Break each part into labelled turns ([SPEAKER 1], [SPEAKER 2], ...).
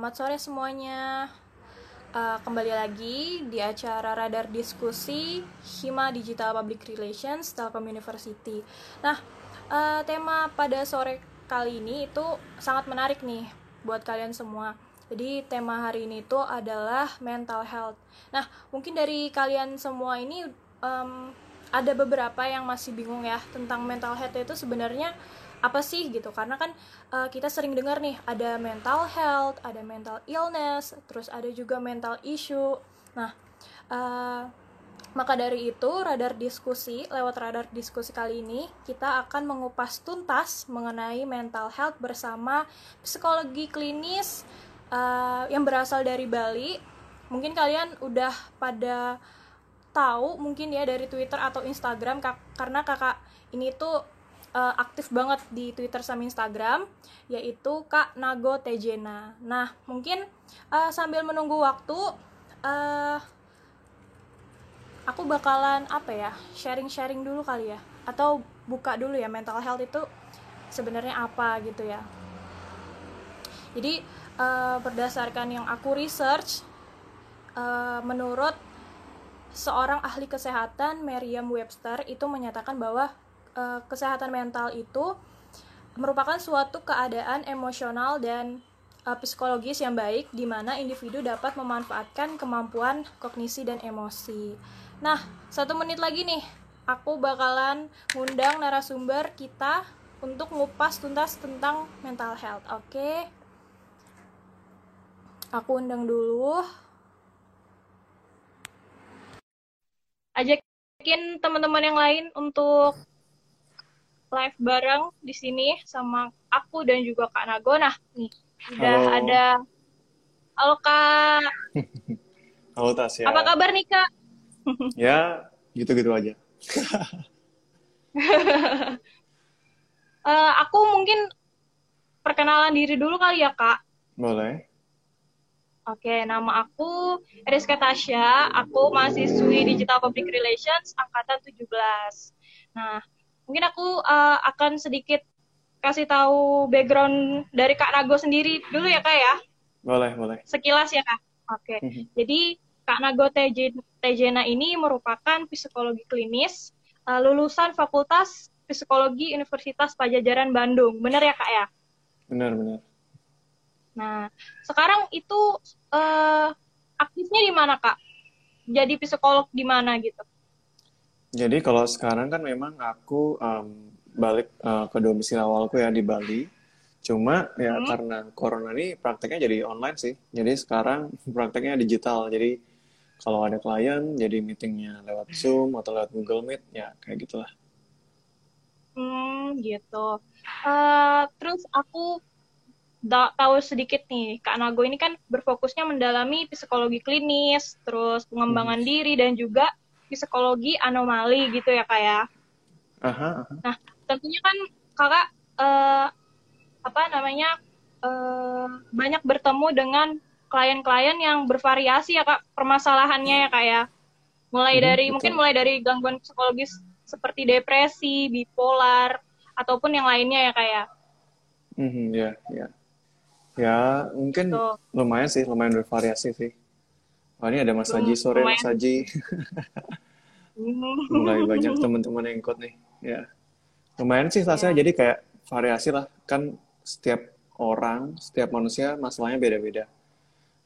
[SPEAKER 1] Selamat sore semuanya. Uh, kembali lagi di acara Radar Diskusi Hima Digital Public Relations Telkom University. Nah, uh, tema pada sore kali ini itu sangat menarik nih buat kalian semua. Jadi tema hari ini itu adalah mental health. Nah, mungkin dari kalian semua ini um, ada beberapa yang masih bingung ya tentang mental health itu sebenarnya apa sih gitu? Karena kan uh, kita sering dengar nih ada mental health ada mental illness terus ada juga mental issue. Nah uh, maka dari itu radar diskusi lewat radar diskusi kali ini kita akan mengupas tuntas mengenai mental health bersama psikologi klinis uh, yang berasal dari Bali. Mungkin kalian udah pada tahu mungkin ya dari Twitter atau Instagram kak, karena kakak ini tuh uh, aktif banget di Twitter sama Instagram yaitu Kak Nago Tejena. Nah, mungkin uh, sambil menunggu waktu uh, aku bakalan apa ya? sharing-sharing dulu kali ya atau buka dulu ya mental health itu sebenarnya apa gitu ya. Jadi uh, berdasarkan yang aku research uh, menurut seorang ahli kesehatan Merriam-Webster itu menyatakan bahwa uh, kesehatan mental itu merupakan suatu keadaan emosional dan uh, psikologis yang baik di mana individu dapat memanfaatkan kemampuan kognisi dan emosi. Nah, satu menit lagi nih, aku bakalan ngundang narasumber kita untuk ngupas tuntas tentang mental health. Oke? Okay? Aku undang dulu. Ajakin teman-teman yang lain untuk live bareng di sini sama aku dan juga Kak Nago. Nah, nih udah Halo. ada Halo Kak.
[SPEAKER 2] Halo Tasya.
[SPEAKER 1] Apa kabar nih Kak?
[SPEAKER 2] ya, gitu-gitu aja.
[SPEAKER 1] uh, aku mungkin perkenalan diri dulu kali ya Kak.
[SPEAKER 2] Boleh.
[SPEAKER 1] Oke, nama aku Rizka Tasya. Aku mahasiswi Digital Public Relations angkatan 17. Nah, mungkin aku uh, akan sedikit kasih tahu background dari Kak Nago sendiri dulu ya Kak ya.
[SPEAKER 2] Boleh, boleh.
[SPEAKER 1] Sekilas ya Kak. Oke. Okay. Mm -hmm. Jadi Kak Nago Tejena ini merupakan psikologi klinis uh, lulusan Fakultas Psikologi Universitas Pajajaran Bandung. Benar ya Kak ya?
[SPEAKER 2] Benar, benar.
[SPEAKER 1] Nah, sekarang itu uh, aktifnya di mana Kak? Jadi psikolog di mana gitu?
[SPEAKER 2] Jadi kalau sekarang kan memang aku um, balik uh, ke domisili awalku ya di Bali. Cuma ya hmm. karena corona ini prakteknya jadi online sih. Jadi sekarang prakteknya digital. Jadi kalau ada klien jadi meetingnya lewat Zoom atau lewat Google Meet ya kayak gitulah.
[SPEAKER 1] Hmm gitu. Uh, terus aku tahu sedikit nih, Kak Nago ini kan berfokusnya mendalami psikologi klinis, terus pengembangan hmm. diri dan juga psikologi anomali gitu ya kak ya.
[SPEAKER 2] Aha, aha.
[SPEAKER 1] Nah tentunya kan kakak uh, apa namanya uh, banyak bertemu dengan klien-klien yang bervariasi ya kak permasalahannya ya kak ya. Mulai hmm, dari betul. mungkin mulai dari gangguan psikologis seperti depresi, bipolar ataupun yang lainnya ya kak ya.
[SPEAKER 2] Hmm, ya, ya. Ya, mungkin so, lumayan sih, lumayan bervariasi sih. Wah ini ada Mas Haji sore Mas Haji. Mulai banyak teman-teman yang ikut nih. Ya. Lumayan sih tasnya ya. jadi kayak variasi lah. Kan setiap orang, setiap manusia masalahnya beda-beda.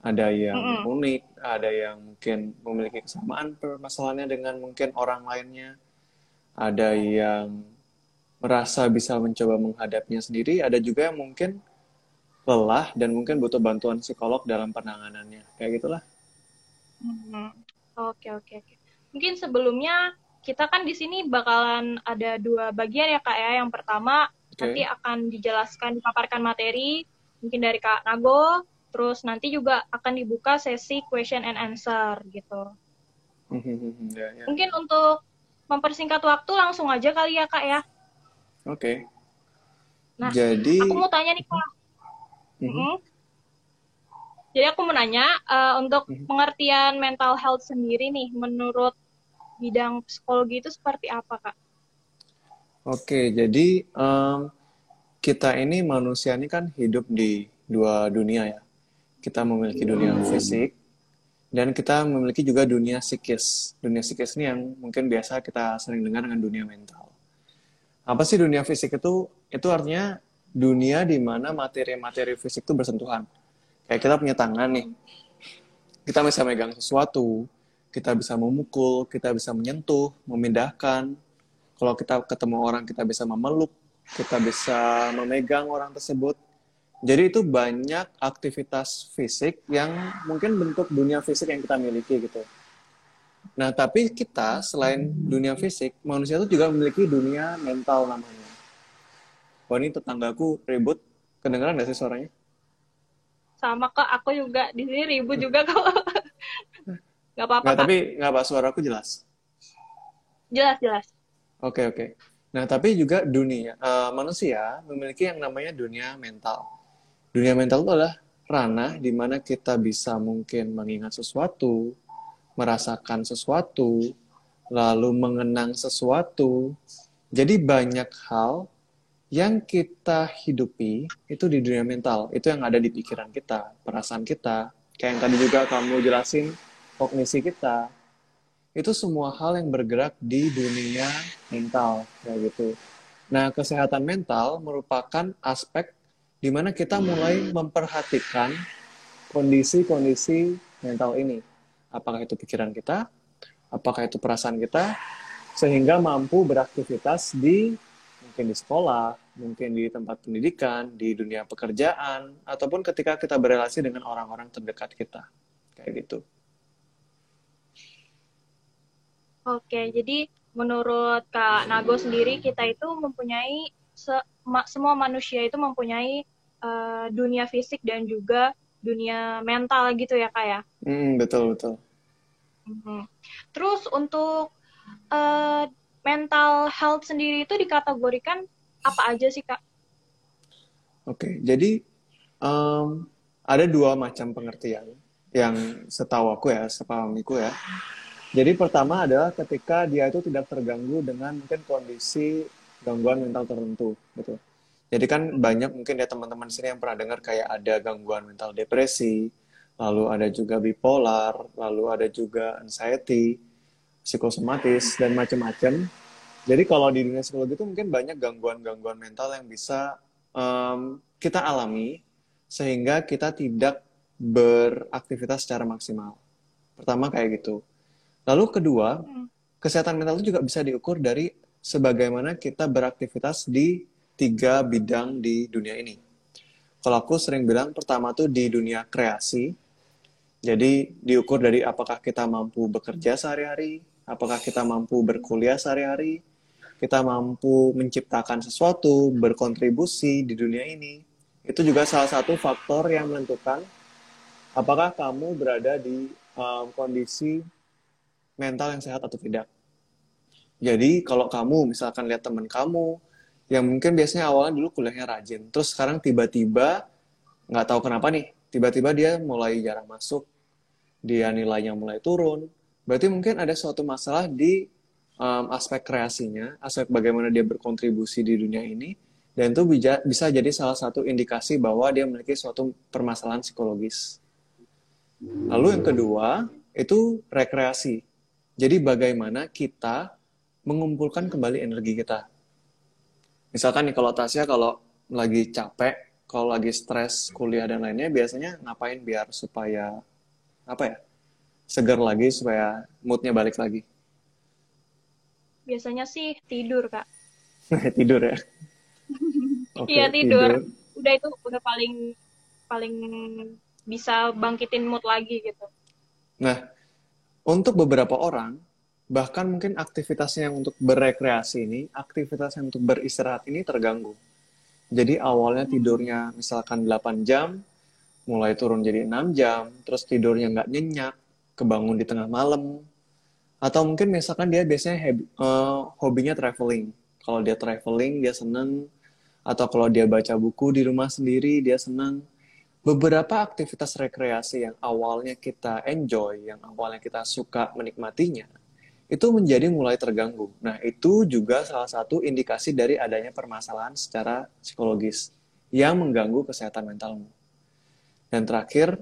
[SPEAKER 2] Ada yang mm -hmm. unik, ada yang mungkin memiliki kesamaan permasalahannya dengan mungkin orang lainnya. Ada yang merasa bisa mencoba menghadapinya sendiri, ada juga yang mungkin lelah dan mungkin butuh bantuan psikolog dalam penanganannya. Kayak gitulah.
[SPEAKER 1] Hmm. Oke oke oke. Mungkin sebelumnya kita kan di sini bakalan ada dua bagian ya kak ya. Yang pertama okay. nanti akan dijelaskan dipaparkan materi mungkin dari kak Nago. Terus nanti juga akan dibuka sesi question and answer gitu. yeah, yeah. Mungkin untuk mempersingkat waktu langsung aja kali ya kak ya.
[SPEAKER 2] Oke. Okay.
[SPEAKER 1] Nah, jadi aku mau tanya nih kak. Mm -hmm. Jadi aku menanya uh, untuk hmm. pengertian mental health sendiri nih, menurut bidang psikologi itu seperti apa kak?
[SPEAKER 2] Oke, jadi um, kita ini manusia ini kan hidup di dua dunia ya. kita memiliki dunia fisik, dan kita memiliki juga dunia psikis. Dunia psikis ini yang mungkin biasa kita sering dengar dengan dunia mental. Apa sih dunia fisik itu? Itu artinya dunia di mana materi-materi fisik itu bersentuhan. Kayak kita punya tangan nih, kita bisa megang sesuatu, kita bisa memukul, kita bisa menyentuh, memindahkan. Kalau kita ketemu orang, kita bisa memeluk, kita bisa memegang orang tersebut. Jadi itu banyak aktivitas fisik yang mungkin bentuk dunia fisik yang kita miliki gitu. Nah, tapi kita selain dunia fisik, manusia itu juga memiliki dunia mental namanya. Wah, ini tetanggaku ribut. Kedengeran gak sih suaranya?
[SPEAKER 1] Sama kok, aku juga di sini ribut juga kok. gak apa-apa. Nggak,
[SPEAKER 2] tapi nggak apa suaraku jelas.
[SPEAKER 1] Jelas, jelas.
[SPEAKER 2] Oke, oke. Nah, tapi juga dunia uh, manusia memiliki yang namanya dunia mental. Dunia mental itu adalah ranah di mana kita bisa mungkin mengingat sesuatu, merasakan sesuatu, lalu mengenang sesuatu. Jadi banyak hal yang kita hidupi itu di dunia mental. Itu yang ada di pikiran kita, perasaan kita. Kayak yang tadi juga kamu jelasin, kognisi kita, itu semua hal yang bergerak di dunia mental kayak gitu. Nah, kesehatan mental merupakan aspek di mana kita mulai memperhatikan kondisi-kondisi mental ini. Apakah itu pikiran kita, apakah itu perasaan kita, sehingga mampu beraktivitas di mungkin di sekolah, mungkin di tempat pendidikan, di dunia pekerjaan, ataupun ketika kita berrelasi dengan orang-orang terdekat kita. Kayak gitu.
[SPEAKER 1] Oke, jadi menurut Kak Nago sendiri kita itu mempunyai se ma semua manusia itu mempunyai uh, dunia fisik dan juga dunia mental gitu ya Kak ya?
[SPEAKER 2] Hmm, betul betul.
[SPEAKER 1] Hmm. Terus untuk uh, mental health sendiri itu dikategorikan apa aja sih Kak?
[SPEAKER 2] Oke, jadi um, ada dua macam pengertian yang setahu aku ya, sepahamiku ya. Jadi pertama adalah ketika dia itu tidak terganggu dengan mungkin kondisi gangguan mental tertentu, gitu. Jadi kan banyak mungkin ya teman-teman sini yang pernah dengar kayak ada gangguan mental depresi, lalu ada juga bipolar, lalu ada juga anxiety, psikosomatis dan macam-macam. Jadi kalau di dunia psikologi itu mungkin banyak gangguan-gangguan mental yang bisa um, kita alami sehingga kita tidak beraktivitas secara maksimal. Pertama kayak gitu. Lalu kedua, hmm. kesehatan mental itu juga bisa diukur dari sebagaimana kita beraktivitas di tiga bidang di dunia ini. Kalau aku sering bilang pertama tuh di dunia kreasi, jadi diukur dari apakah kita mampu bekerja sehari-hari, apakah kita mampu berkuliah sehari-hari, kita mampu menciptakan sesuatu, berkontribusi di dunia ini. Itu juga salah satu faktor yang menentukan apakah kamu berada di um, kondisi mental yang sehat atau tidak. Jadi kalau kamu misalkan lihat teman kamu yang mungkin biasanya awalnya dulu kuliahnya rajin, terus sekarang tiba-tiba nggak tahu kenapa nih, tiba-tiba dia mulai jarang masuk, dia nilainya mulai turun, berarti mungkin ada suatu masalah di um, aspek kreasinya, aspek bagaimana dia berkontribusi di dunia ini, dan itu bisa, bisa jadi salah satu indikasi bahwa dia memiliki suatu permasalahan psikologis. Lalu yang kedua, itu rekreasi. Jadi bagaimana kita mengumpulkan kembali energi kita. Misalkan nih kalau Tasya kalau lagi capek, kalau lagi stres kuliah dan lainnya biasanya ngapain biar supaya apa ya? Segar lagi supaya moodnya balik lagi.
[SPEAKER 1] Biasanya sih tidur, Kak.
[SPEAKER 2] tidur ya.
[SPEAKER 1] okay, iya, tidur. tidur. Udah itu udah paling paling bisa bangkitin mood lagi gitu.
[SPEAKER 2] Nah, untuk beberapa orang, bahkan mungkin aktivitasnya yang untuk berekreasi ini, aktivitas yang untuk beristirahat ini terganggu. Jadi awalnya tidurnya misalkan 8 jam, mulai turun jadi 6 jam, terus tidurnya nggak nyenyak, kebangun di tengah malam, atau mungkin misalkan dia biasanya hobi, uh, hobinya traveling. Kalau dia traveling, dia seneng, atau kalau dia baca buku di rumah sendiri, dia seneng beberapa aktivitas rekreasi yang awalnya kita enjoy, yang awalnya kita suka menikmatinya, itu menjadi mulai terganggu. Nah, itu juga salah satu indikasi dari adanya permasalahan secara psikologis yang mengganggu kesehatan mentalmu. Dan terakhir,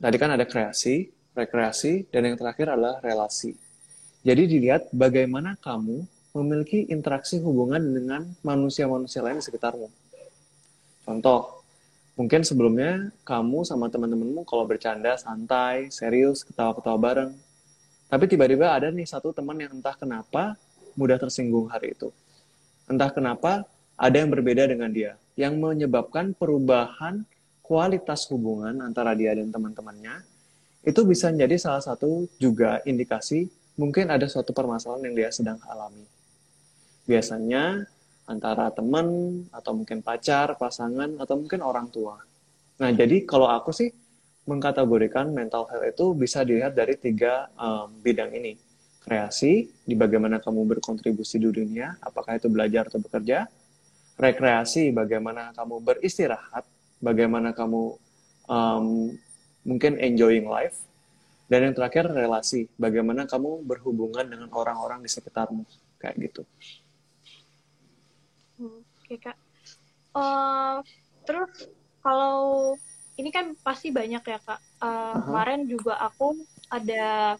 [SPEAKER 2] Tadi kan ada kreasi, rekreasi, dan yang terakhir adalah relasi. Jadi dilihat bagaimana kamu memiliki interaksi hubungan dengan manusia-manusia lain di sekitarmu. Contoh, mungkin sebelumnya kamu sama teman-temanmu kalau bercanda santai, serius, ketawa-ketawa bareng. Tapi tiba-tiba ada nih satu teman yang entah kenapa mudah tersinggung hari itu. Entah kenapa ada yang berbeda dengan dia, yang menyebabkan perubahan kualitas hubungan antara dia dan teman-temannya, itu bisa menjadi salah satu juga indikasi mungkin ada suatu permasalahan yang dia sedang alami. Biasanya antara teman atau mungkin pacar, pasangan atau mungkin orang tua. Nah, jadi kalau aku sih mengkategorikan mental health itu bisa dilihat dari tiga um, bidang ini. Kreasi, di bagaimana kamu berkontribusi di dunia, apakah itu belajar atau bekerja. Rekreasi, bagaimana kamu beristirahat, bagaimana kamu um, mungkin enjoying life. Dan yang terakhir relasi, bagaimana kamu berhubungan dengan orang-orang di sekitarmu, kayak gitu.
[SPEAKER 1] Oke kak. Uh, terus kalau ini kan pasti banyak ya kak. Uh, uh-huh. Kemarin juga aku ada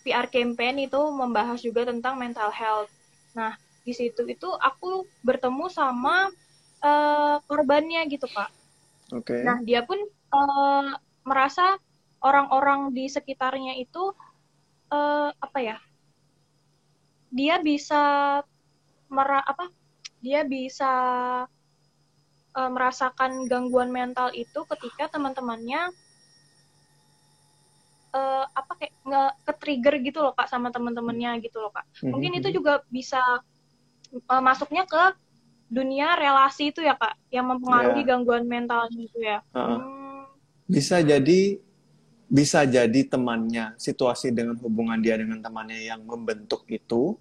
[SPEAKER 1] PR campaign itu membahas juga tentang mental health. Nah di situ itu aku bertemu sama uh, korbannya gitu kak.
[SPEAKER 2] Oke. Okay.
[SPEAKER 1] Nah dia pun uh, merasa orang-orang di sekitarnya itu uh, apa ya dia bisa mera apa dia bisa uh, merasakan gangguan mental itu ketika teman-temannya uh, apa kayak nge ke trigger gitu loh kak sama teman-temannya gitu loh kak mm-hmm. mungkin itu juga bisa uh, masuknya ke dunia relasi itu ya kak yang mempengaruhi yeah. gangguan mental itu ya uh-uh.
[SPEAKER 2] hmm. Bisa jadi bisa jadi temannya, situasi dengan hubungan dia dengan temannya yang membentuk itu,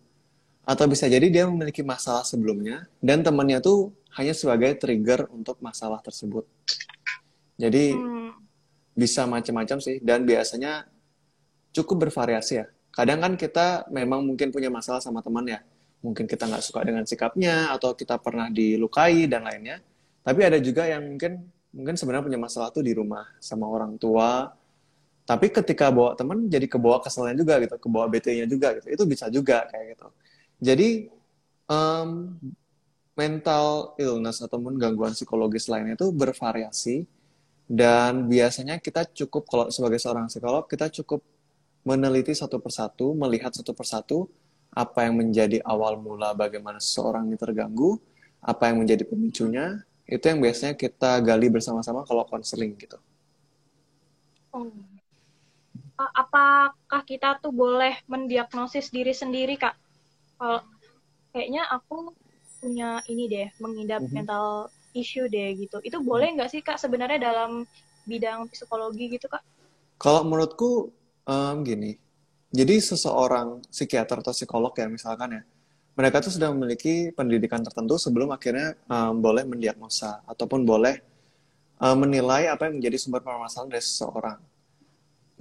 [SPEAKER 2] atau bisa jadi dia memiliki masalah sebelumnya, dan temannya tuh hanya sebagai trigger untuk masalah tersebut. Jadi, hmm. bisa macam-macam sih, dan biasanya cukup bervariasi ya. Kadang kan kita memang mungkin punya masalah sama teman ya, mungkin kita nggak suka dengan sikapnya, atau kita pernah dilukai, dan lainnya. Tapi ada juga yang mungkin mungkin sebenarnya punya masalah tuh di rumah, sama orang tua, tapi ketika bawa temen jadi kebawa keselnya juga gitu kebawa BT-nya juga gitu. Itu bisa juga kayak gitu. Jadi um, mental illness ataupun gangguan psikologis lainnya itu bervariasi. Dan biasanya kita cukup kalau sebagai seorang psikolog kita cukup meneliti satu persatu melihat satu persatu apa yang menjadi awal mula bagaimana seseorang ini terganggu apa yang menjadi pemicunya itu yang biasanya kita gali bersama-sama kalau konseling gitu.
[SPEAKER 1] Oh apakah kita tuh boleh mendiagnosis diri sendiri kak? Kalau kayaknya aku punya ini deh mengidap mm-hmm. mental issue deh gitu. Itu boleh nggak sih kak sebenarnya dalam bidang psikologi gitu kak?
[SPEAKER 2] Kalau menurutku um, gini, jadi seseorang psikiater atau psikolog ya misalkan ya, mereka tuh sudah memiliki pendidikan tertentu sebelum akhirnya um, boleh mendiagnosa ataupun boleh um, menilai apa yang menjadi sumber permasalahan dari seseorang.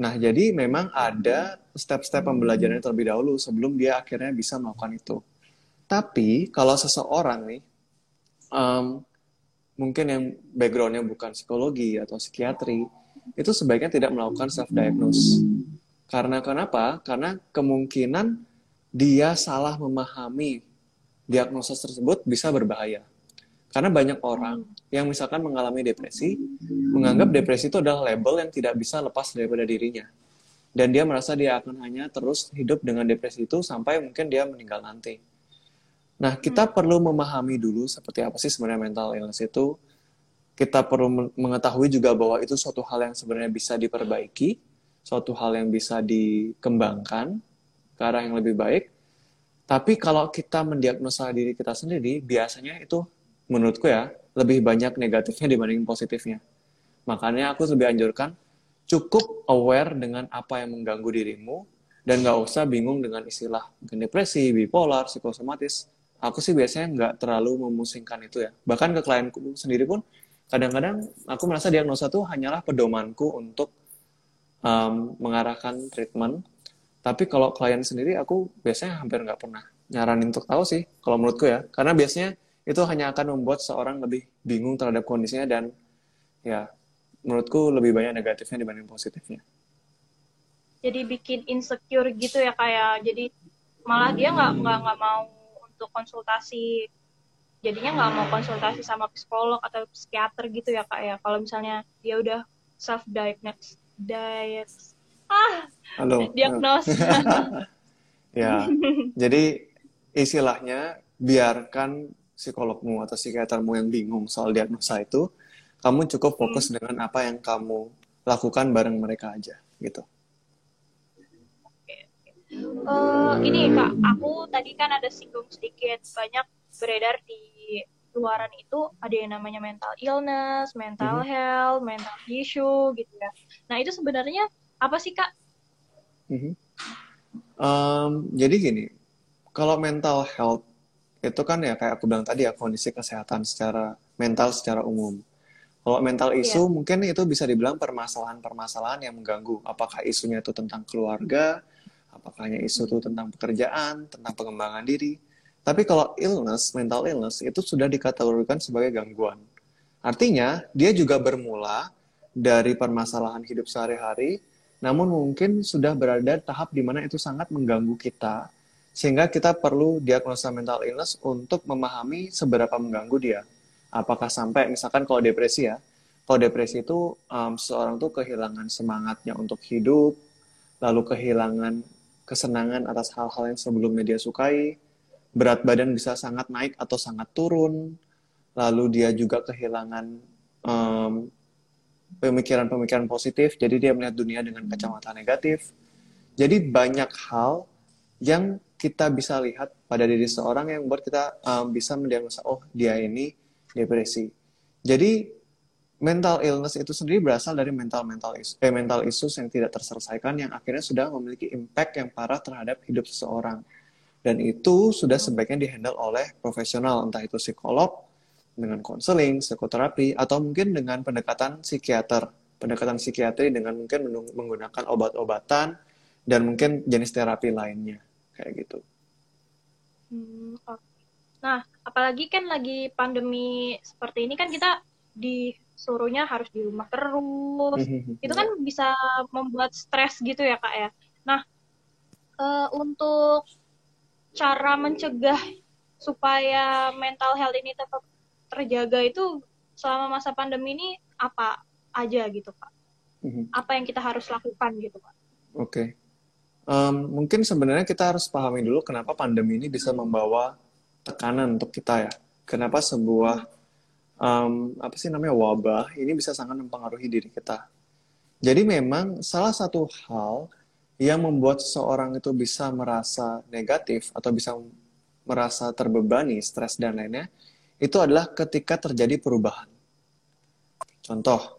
[SPEAKER 2] Nah, jadi memang ada step-step pembelajaran terlebih dahulu sebelum dia akhirnya bisa melakukan itu. Tapi kalau seseorang nih, um, mungkin yang backgroundnya bukan psikologi atau psikiatri, itu sebaiknya tidak melakukan self-diagnose. Karena kenapa? Karena kemungkinan dia salah memahami diagnosis tersebut bisa berbahaya. Karena banyak orang yang misalkan mengalami depresi, menganggap depresi itu adalah label yang tidak bisa lepas daripada dirinya. Dan dia merasa dia akan hanya terus hidup dengan depresi itu sampai mungkin dia meninggal nanti. Nah, kita hmm. perlu memahami dulu seperti apa sih sebenarnya mental illness itu. Kita perlu mengetahui juga bahwa itu suatu hal yang sebenarnya bisa diperbaiki, suatu hal yang bisa dikembangkan ke arah yang lebih baik. Tapi kalau kita mendiagnosa diri kita sendiri, biasanya itu menurutku ya lebih banyak negatifnya dibanding positifnya. Makanya aku lebih anjurkan cukup aware dengan apa yang mengganggu dirimu dan nggak usah bingung dengan istilah depresi, bipolar, psikosomatis. Aku sih biasanya nggak terlalu memusingkan itu ya. Bahkan ke klienku sendiri pun kadang-kadang aku merasa diagnosa itu hanyalah pedomanku untuk um, mengarahkan treatment. Tapi kalau klien sendiri aku biasanya hampir nggak pernah nyaranin untuk tahu sih kalau menurutku ya. Karena biasanya itu hanya akan membuat seorang lebih bingung terhadap kondisinya dan ya menurutku lebih banyak negatifnya dibanding positifnya.
[SPEAKER 1] Jadi bikin insecure gitu ya kayak jadi malah dia nggak nggak nggak mau untuk konsultasi jadinya nggak mau konsultasi sama psikolog atau psikiater gitu ya kak ya kalau misalnya dia udah self diagnose ah
[SPEAKER 2] Halo.
[SPEAKER 1] diagnos
[SPEAKER 2] ya jadi istilahnya biarkan psikologmu atau psikiatermu yang bingung soal diagnosa itu kamu cukup fokus hmm. dengan apa yang kamu lakukan bareng mereka aja gitu
[SPEAKER 1] uh, ini kak aku tadi kan ada singgung sedikit banyak beredar di luaran itu ada yang namanya mental illness, mental mm-hmm. health, mental issue gitu ya. Nah itu sebenarnya apa sih kak?
[SPEAKER 2] Mm-hmm. Um, jadi gini, kalau mental health itu kan ya kayak aku bilang tadi ya kondisi kesehatan secara mental secara umum. Kalau mental issue yeah. mungkin itu bisa dibilang permasalahan-permasalahan yang mengganggu. Apakah isunya itu tentang keluarga, apakah isu itu tentang pekerjaan, tentang pengembangan diri, tapi kalau illness, mental illness, itu sudah dikategorikan sebagai gangguan. Artinya, dia juga bermula dari permasalahan hidup sehari-hari, namun mungkin sudah berada tahap di mana itu sangat mengganggu kita, sehingga kita perlu diagnosa mental illness untuk memahami seberapa mengganggu dia. Apakah sampai, misalkan kalau depresi ya, kalau depresi itu um, seorang tuh kehilangan semangatnya untuk hidup, lalu kehilangan kesenangan atas hal-hal yang sebelumnya dia sukai, berat badan bisa sangat naik atau sangat turun, lalu dia juga kehilangan pemikiran pemikiran-pemikiran positif, jadi dia melihat dunia dengan kacamata negatif. Jadi banyak hal yang kita bisa lihat pada diri seorang yang membuat kita um, bisa mendiagnosa, oh dia ini depresi. Jadi mental illness itu sendiri berasal dari mental mental is eh, mental issues yang tidak terselesaikan yang akhirnya sudah memiliki impact yang parah terhadap hidup seseorang. Dan itu sudah sebaiknya dihandle oleh profesional, entah itu psikolog, dengan konseling, psikoterapi, atau mungkin dengan pendekatan psikiater. Pendekatan psikiatri dengan mungkin menggunakan obat-obatan dan mungkin jenis terapi lainnya. Kayak gitu.
[SPEAKER 1] Hmm, Nah, apalagi kan lagi pandemi seperti ini kan kita disuruhnya harus di rumah terus. itu kan bisa membuat stres gitu ya, Kak ya. Nah, uh, untuk cara mencegah supaya mental health ini tetap terjaga itu selama masa pandemi ini apa aja gitu pak? Mm-hmm. Apa yang kita harus lakukan gitu pak?
[SPEAKER 2] Oke, okay. um, mungkin sebenarnya kita harus pahami dulu kenapa pandemi ini bisa membawa tekanan untuk kita ya. Kenapa sebuah um, apa sih namanya wabah ini bisa sangat mempengaruhi diri kita. Jadi memang salah satu hal yang membuat seseorang itu bisa merasa negatif atau bisa merasa terbebani, stres dan lainnya, itu adalah ketika terjadi perubahan. Contoh,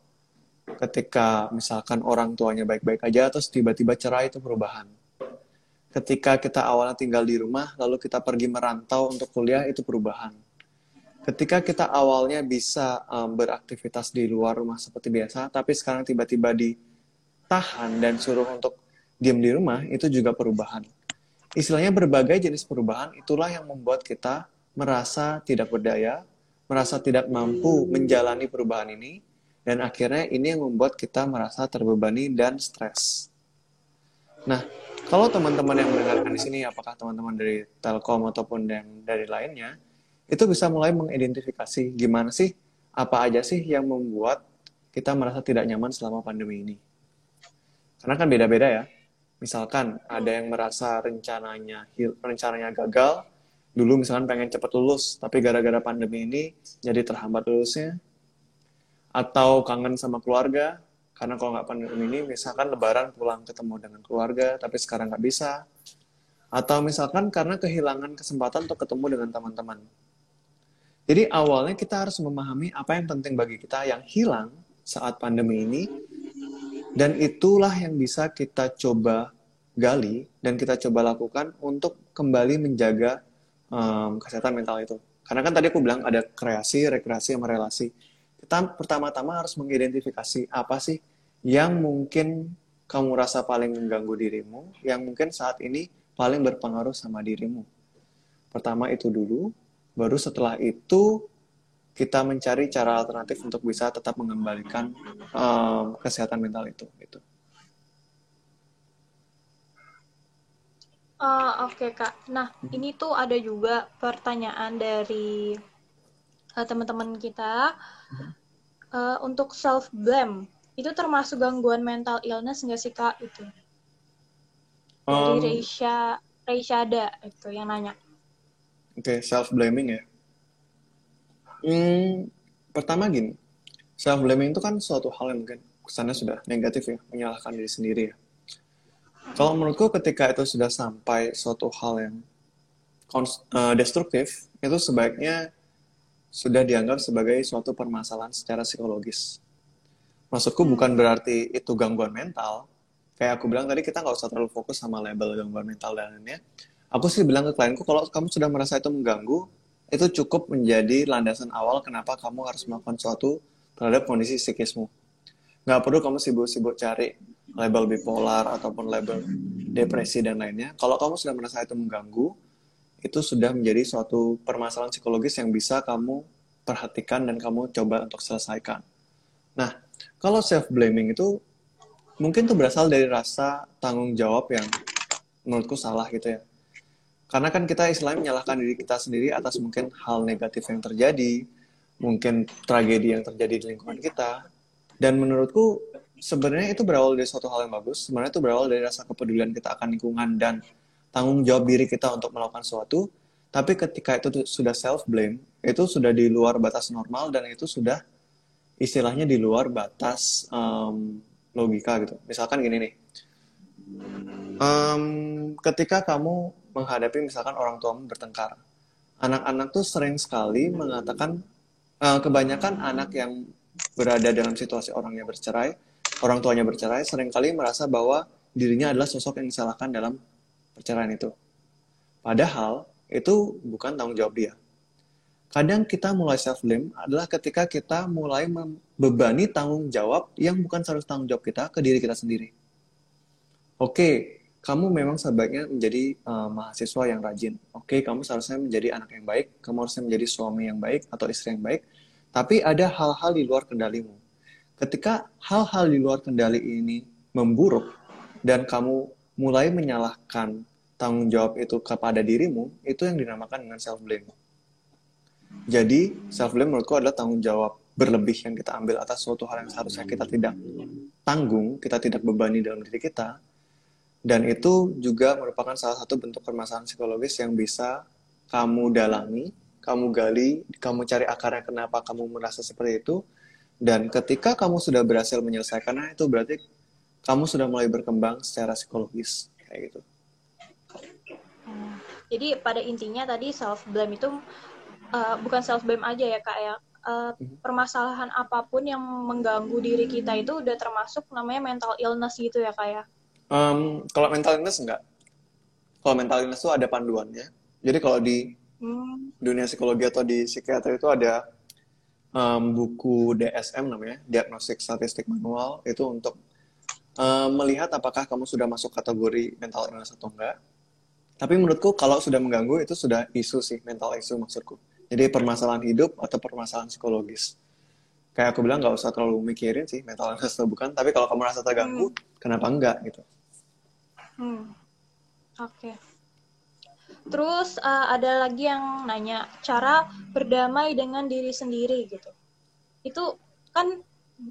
[SPEAKER 2] ketika misalkan orang tuanya baik-baik aja, terus tiba-tiba cerai itu perubahan. Ketika kita awalnya tinggal di rumah, lalu kita pergi merantau untuk kuliah, itu perubahan. Ketika kita awalnya bisa um, beraktivitas di luar rumah seperti biasa, tapi sekarang tiba-tiba ditahan dan suruh untuk diam di rumah itu juga perubahan. Istilahnya berbagai jenis perubahan itulah yang membuat kita merasa tidak berdaya, merasa tidak mampu menjalani perubahan ini, dan akhirnya ini yang membuat kita merasa terbebani dan stres. Nah, kalau teman-teman yang mendengarkan di sini, apakah teman-teman dari Telkom ataupun yang dari lainnya, itu bisa mulai mengidentifikasi gimana sih, apa aja sih yang membuat kita merasa tidak nyaman selama pandemi ini. Karena kan beda-beda ya misalkan ada yang merasa rencananya rencananya gagal dulu misalkan pengen cepat lulus tapi gara-gara pandemi ini jadi terhambat lulusnya. Atau kangen sama keluarga karena kalau nggak pandemi ini misalkan lebaran pulang ketemu dengan keluarga tapi sekarang nggak bisa. Atau misalkan karena kehilangan kesempatan untuk ketemu dengan teman-teman. Jadi awalnya kita harus memahami apa yang penting bagi kita yang hilang saat pandemi ini dan itulah yang bisa kita coba gali dan kita coba lakukan untuk kembali menjaga um, kesehatan mental itu. Karena kan tadi aku bilang ada kreasi, rekreasi, sama relasi. Kita pertama-tama harus mengidentifikasi apa sih yang mungkin kamu rasa paling mengganggu dirimu, yang mungkin saat ini paling berpengaruh sama dirimu. Pertama itu dulu, baru setelah itu kita mencari cara alternatif untuk bisa tetap mengembalikan um, kesehatan mental itu. Gitu.
[SPEAKER 1] Uh, Oke okay, kak, nah hmm. ini tuh ada juga pertanyaan dari uh, teman-teman kita uh, untuk self blame itu termasuk gangguan mental illness nggak sih kak itu? Dari um, Reisha Reishada itu yang nanya.
[SPEAKER 2] Oke, okay, self blaming ya. Hmm, pertama gini, self blaming itu kan suatu hal yang mungkin kesannya sudah negatif ya, menyalahkan diri sendiri ya kalau menurutku ketika itu sudah sampai suatu hal yang uh, destruktif, itu sebaiknya sudah dianggap sebagai suatu permasalahan secara psikologis. Maksudku bukan berarti itu gangguan mental. Kayak aku bilang tadi, kita nggak usah terlalu fokus sama label gangguan mental dan lainnya. Aku sih bilang ke klienku, kalau kamu sudah merasa itu mengganggu, itu cukup menjadi landasan awal kenapa kamu harus melakukan sesuatu terhadap kondisi psikismu. Nggak perlu kamu sibuk-sibuk cari label bipolar ataupun label depresi dan lainnya, kalau kamu sudah merasa itu mengganggu, itu sudah menjadi suatu permasalahan psikologis yang bisa kamu perhatikan dan kamu coba untuk selesaikan. Nah, kalau self blaming itu mungkin itu berasal dari rasa tanggung jawab yang menurutku salah gitu ya. Karena kan kita istilahnya menyalahkan diri kita sendiri atas mungkin hal negatif yang terjadi, mungkin tragedi yang terjadi di lingkungan kita. Dan menurutku sebenarnya itu berawal dari suatu hal yang bagus. Sebenarnya itu berawal dari rasa kepedulian kita akan lingkungan dan tanggung jawab diri kita untuk melakukan sesuatu. Tapi ketika itu sudah self blame, itu sudah di luar batas normal dan itu sudah istilahnya di luar batas um, logika gitu. Misalkan gini nih, um, ketika kamu menghadapi misalkan orang tuamu bertengkar, anak-anak tuh sering sekali mengatakan uh, kebanyakan anak yang berada dalam situasi orangnya bercerai orang tuanya bercerai sering kali merasa bahwa dirinya adalah sosok yang disalahkan dalam perceraian itu. Padahal itu bukan tanggung jawab dia. Kadang kita mulai self blame adalah ketika kita mulai membebani tanggung jawab yang bukan seharusnya tanggung jawab kita ke diri kita sendiri. Oke, kamu memang sebaiknya menjadi uh, mahasiswa yang rajin. Oke, kamu seharusnya menjadi anak yang baik, kamu harusnya menjadi suami yang baik atau istri yang baik. Tapi ada hal-hal di luar kendalimu ketika hal-hal di luar kendali ini memburuk dan kamu mulai menyalahkan tanggung jawab itu kepada dirimu, itu yang dinamakan dengan self blame. Jadi, self blame menurutku adalah tanggung jawab berlebih yang kita ambil atas suatu hal yang seharusnya kita tidak tanggung, kita tidak bebani dalam diri kita. Dan itu juga merupakan salah satu bentuk permasalahan psikologis yang bisa kamu dalami, kamu gali, kamu cari akarnya kenapa kamu merasa seperti itu, dan ketika kamu sudah berhasil menyelesaikannya, itu berarti kamu sudah mulai berkembang secara psikologis kayak gitu.
[SPEAKER 1] Hmm. Jadi pada intinya tadi self blame itu uh, bukan self blame aja ya kak ya. Uh, permasalahan apa pun yang mengganggu diri kita itu udah termasuk namanya mental illness gitu ya kak ya?
[SPEAKER 2] Um, kalau mental illness enggak. Kalau mental illness itu ada panduannya. Jadi kalau di hmm. dunia psikologi atau di psikiatri itu ada um, buku DSM namanya, Diagnostic Statistic Manual, itu untuk um, melihat apakah kamu sudah masuk kategori mental illness atau enggak. Tapi menurutku kalau sudah mengganggu itu sudah isu sih, mental issue maksudku. Jadi permasalahan hidup atau permasalahan psikologis. Kayak aku bilang nggak usah terlalu mikirin sih mental illness atau bukan, tapi kalau kamu merasa terganggu, hmm. kenapa enggak gitu.
[SPEAKER 1] Hmm. Oke. Okay. Terus uh, ada lagi yang nanya cara berdamai dengan diri sendiri gitu. Itu kan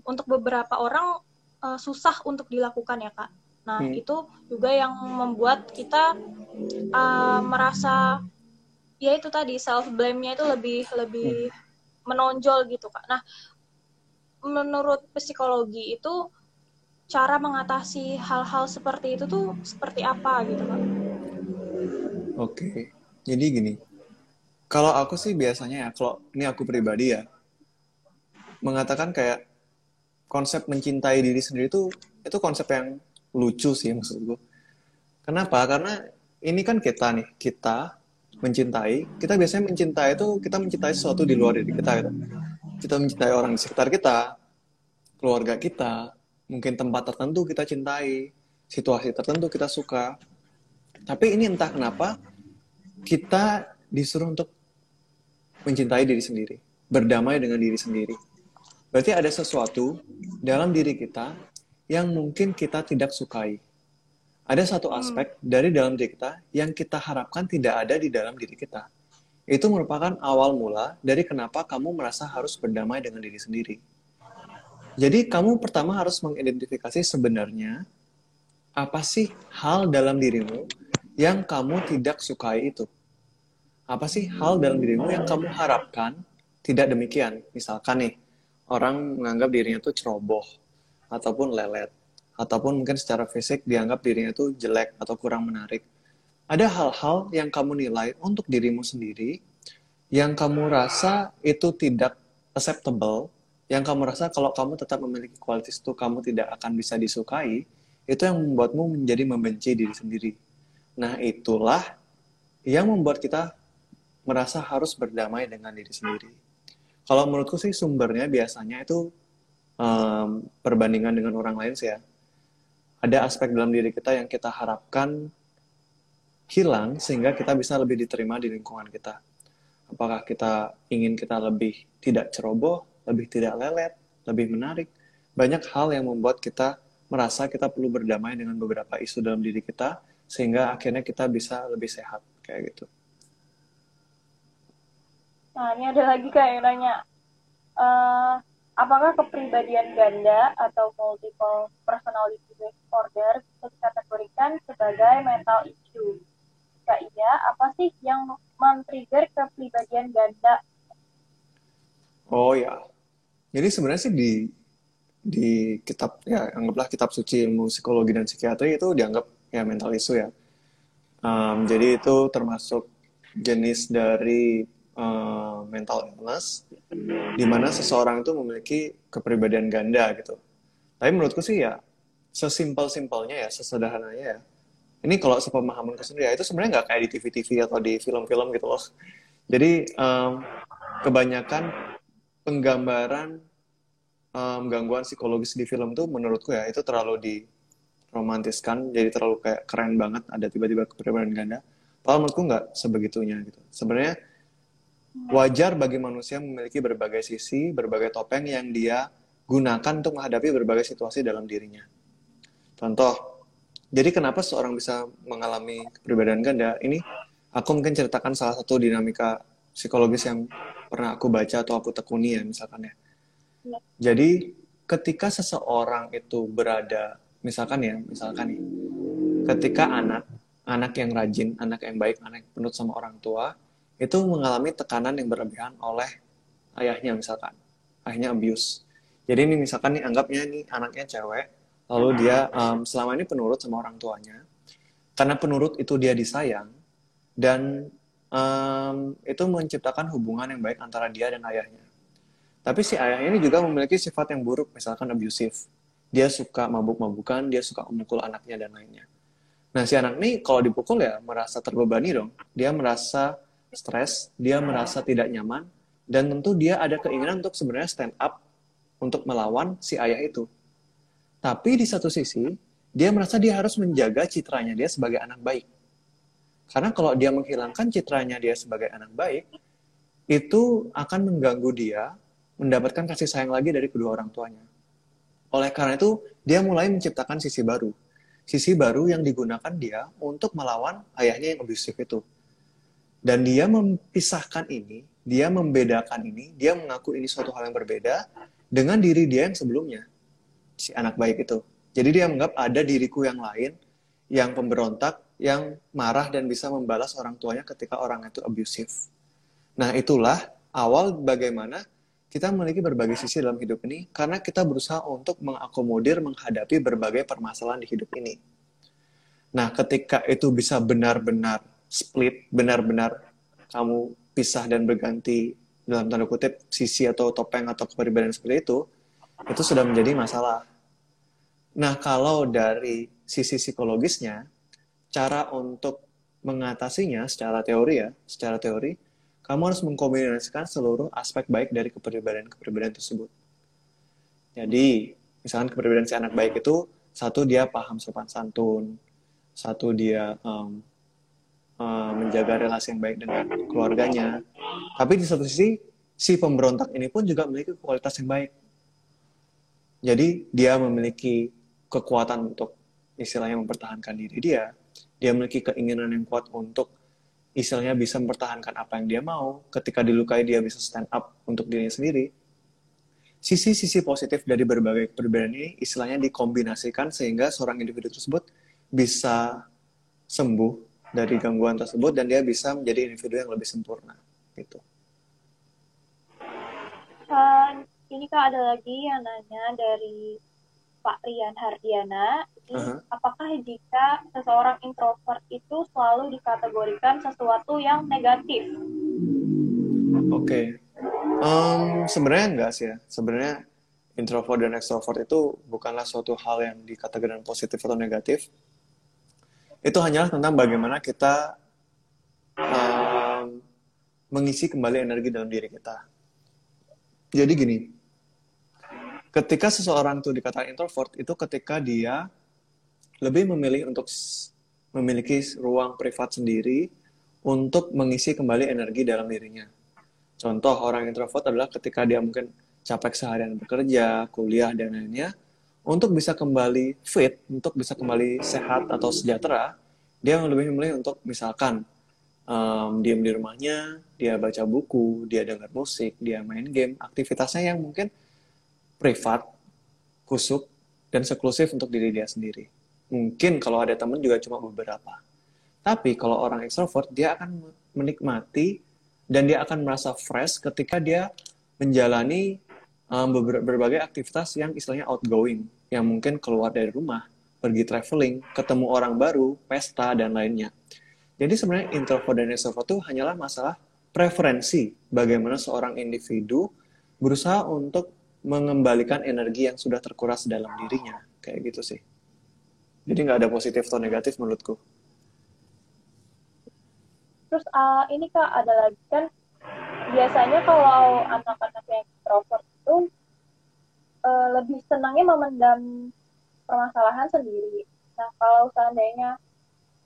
[SPEAKER 1] untuk beberapa orang uh, susah untuk dilakukan ya kak. Nah hmm. itu juga yang membuat kita uh, merasa ya itu tadi self blame-nya itu lebih lebih hmm. menonjol gitu kak. Nah menurut psikologi itu cara mengatasi hal-hal seperti itu tuh seperti apa gitu kak?
[SPEAKER 2] Oke, jadi gini, kalau aku sih biasanya ya, kalau ini aku pribadi ya, mengatakan kayak konsep mencintai diri sendiri itu itu konsep yang lucu sih maksud gue. Kenapa? Karena ini kan kita nih, kita mencintai, kita biasanya mencintai itu kita mencintai sesuatu di luar diri kita gitu. Kita mencintai orang di sekitar kita, keluarga kita, mungkin tempat tertentu kita cintai, situasi tertentu kita suka. Tapi ini entah kenapa kita disuruh untuk mencintai diri sendiri. berdamai dengan diri sendiri. Berarti ada sesuatu dalam diri kita yang mungkin kita tidak sukai. Ada satu hmm. aspek hmm. dari dalam diri kita yang kita harapkan tidak ada di dalam diri kita. Itu merupakan awal mula dari kenapa kamu merasa harus berdamai dengan diri sendiri. Jadi kamu pertama harus mengidentifikasi sebenarnya apa sih hal dalam dirimu yang kamu tidak sukai itu. Apa sih hal dalam dirimu yang kamu harapkan tidak demikian? Misalkan nih, orang menganggap dirinya itu ceroboh ataupun lelet ataupun mungkin secara fisik dianggap dirinya itu jelek atau kurang menarik. Ada hal-hal yang kamu nilai untuk dirimu sendiri yang kamu rasa itu tidak acceptable, yang kamu rasa kalau kamu tetap memiliki kualitas itu kamu tidak akan bisa disukai, itu yang membuatmu menjadi membenci diri sendiri. Nah, itulah yang membuat kita merasa harus berdamai dengan diri sendiri. Kalau menurutku sih sumbernya biasanya itu um, perbandingan dengan orang lain sih ya ada aspek dalam diri kita yang kita harapkan hilang sehingga kita bisa lebih diterima di lingkungan kita. Apakah kita ingin kita lebih tidak ceroboh, lebih tidak lelet, lebih menarik? Banyak hal yang membuat kita merasa kita perlu berdamai dengan beberapa isu dalam diri kita sehingga akhirnya kita bisa lebih sehat kayak gitu.
[SPEAKER 1] Nah ini ada lagi kayak nanya, uh, apakah kepribadian ganda atau multiple personality disorder bisa dikategorikan sebagai mental issue? Jika iya, apa sih yang men-trigger kepribadian ganda?
[SPEAKER 2] Oh ya, jadi sebenarnya sih di di kitab ya anggaplah kitab suci ilmu psikologi dan psikiatri itu dianggap ya mental issue ya. Um, jadi itu termasuk jenis dari uh, mental illness di mana seseorang itu memiliki kepribadian ganda gitu. Tapi menurutku sih ya sesimpel-simpelnya ya, sesederhananya ya. Ini kalau sepemahamanku sendiri ya itu sebenarnya nggak kayak di TV-TV atau di film-film gitu loh. Jadi um, kebanyakan penggambaran um, gangguan psikologis di film tuh menurutku ya itu terlalu diromantiskan, jadi terlalu kayak keren banget ada tiba-tiba kepribadian ganda. Padahal menurutku nggak sebegitunya gitu. Sebenarnya Wajar bagi manusia memiliki berbagai sisi, berbagai topeng yang dia gunakan untuk menghadapi berbagai situasi dalam dirinya. Contoh, jadi kenapa seorang bisa mengalami kepribadian ganda? Ini aku mungkin ceritakan salah satu dinamika psikologis yang pernah aku baca atau aku tekuni ya misalkan ya. ya. Jadi ketika seseorang itu berada, misalkan ya, misalkan nih, ketika anak, anak yang rajin, anak yang baik, anak yang penut sama orang tua, itu mengalami tekanan yang berlebihan oleh ayahnya misalkan. Ayahnya abuse. Jadi ini misalkan nih anggapnya nih anaknya cewek lalu dia um, selama ini penurut sama orang tuanya karena penurut itu dia disayang dan um, itu menciptakan hubungan yang baik antara dia dan ayahnya. Tapi si ayah ini juga memiliki sifat yang buruk misalkan abusive dia suka mabuk-mabukan dia suka memukul anaknya dan lainnya nah si anak ini kalau dipukul ya merasa terbebani dong dia merasa stres, dia merasa tidak nyaman, dan tentu dia ada keinginan untuk sebenarnya stand up untuk melawan si ayah itu. Tapi di satu sisi, dia merasa dia harus menjaga citranya dia sebagai anak baik. Karena kalau dia menghilangkan citranya dia sebagai anak baik, itu akan mengganggu dia mendapatkan kasih sayang lagi dari kedua orang tuanya. Oleh karena itu, dia mulai menciptakan sisi baru. Sisi baru yang digunakan dia untuk melawan ayahnya yang abusive itu dan dia memisahkan ini, dia membedakan ini, dia mengaku ini suatu hal yang berbeda dengan diri dia yang sebelumnya, si anak baik itu. Jadi dia menganggap ada diriku yang lain, yang pemberontak, yang marah dan bisa membalas orang tuanya ketika orang itu abusive. Nah itulah awal bagaimana kita memiliki berbagai sisi dalam hidup ini karena kita berusaha untuk mengakomodir menghadapi berbagai permasalahan di hidup ini. Nah, ketika itu bisa benar-benar split benar-benar kamu pisah dan berganti dalam tanda kutip sisi atau topeng atau kepribadian seperti itu, itu sudah menjadi masalah. Nah, kalau dari sisi psikologisnya, cara untuk mengatasinya secara teori ya, secara teori, kamu harus mengkombinasikan seluruh aspek baik dari kepribadian-kepribadian tersebut. Jadi, misalkan kepribadian si anak baik itu, satu dia paham sopan santun, satu dia um, uh, menjaga relasi yang baik dengan keluarganya. Tapi di satu sisi si pemberontak ini pun juga memiliki kualitas yang baik. Jadi dia memiliki kekuatan untuk istilahnya mempertahankan diri dia, dia memiliki keinginan yang kuat untuk istilahnya bisa mempertahankan apa yang dia mau, ketika dilukai dia bisa stand up untuk dirinya sendiri. Sisi-sisi positif dari berbagai perbedaan ini istilahnya dikombinasikan sehingga seorang individu tersebut bisa sembuh dari gangguan tersebut dan dia bisa menjadi individu yang lebih sempurna gitu.
[SPEAKER 1] Uh, ini kak ada lagi yang nanya dari Pak Rian Hardiana, ini uh -huh. apakah jika seseorang introvert itu selalu dikategorikan sesuatu yang negatif?
[SPEAKER 2] Oke, okay. um, sebenarnya enggak sih ya. Sebenarnya introvert dan extrovert itu bukanlah suatu hal yang dikategorikan positif atau negatif. Itu hanyalah tentang bagaimana kita um, mengisi kembali energi dalam diri kita. Jadi gini, ketika seseorang itu dikatakan introvert itu ketika dia lebih memilih untuk memiliki ruang privat sendiri untuk mengisi kembali energi dalam dirinya. Contoh orang introvert adalah ketika dia mungkin capek seharian bekerja, kuliah dan lainnya, untuk bisa kembali fit, untuk bisa kembali sehat atau sejahtera, dia lebih memilih untuk misalkan um, diam di rumahnya, dia baca buku, dia dengar musik, dia main game, aktivitasnya yang mungkin privat, kusuk, dan seklusif untuk diri dia sendiri. Mungkin kalau ada teman juga cuma beberapa. Tapi kalau orang extrovert, dia akan menikmati dan dia akan merasa fresh ketika dia menjalani um, berbagai aktivitas yang istilahnya outgoing, yang mungkin keluar dari rumah, pergi traveling, ketemu orang baru, pesta, dan lainnya. Jadi sebenarnya introvert dan extrovert itu hanyalah masalah preferensi bagaimana seorang individu berusaha untuk mengembalikan energi yang sudah terkuras dalam dirinya kayak gitu sih jadi nggak ada positif atau negatif menurutku
[SPEAKER 1] terus uh, ini kak ada lagi kan biasanya kalau anak-anak yang introvert itu uh, lebih senangnya memendam permasalahan sendiri nah kalau seandainya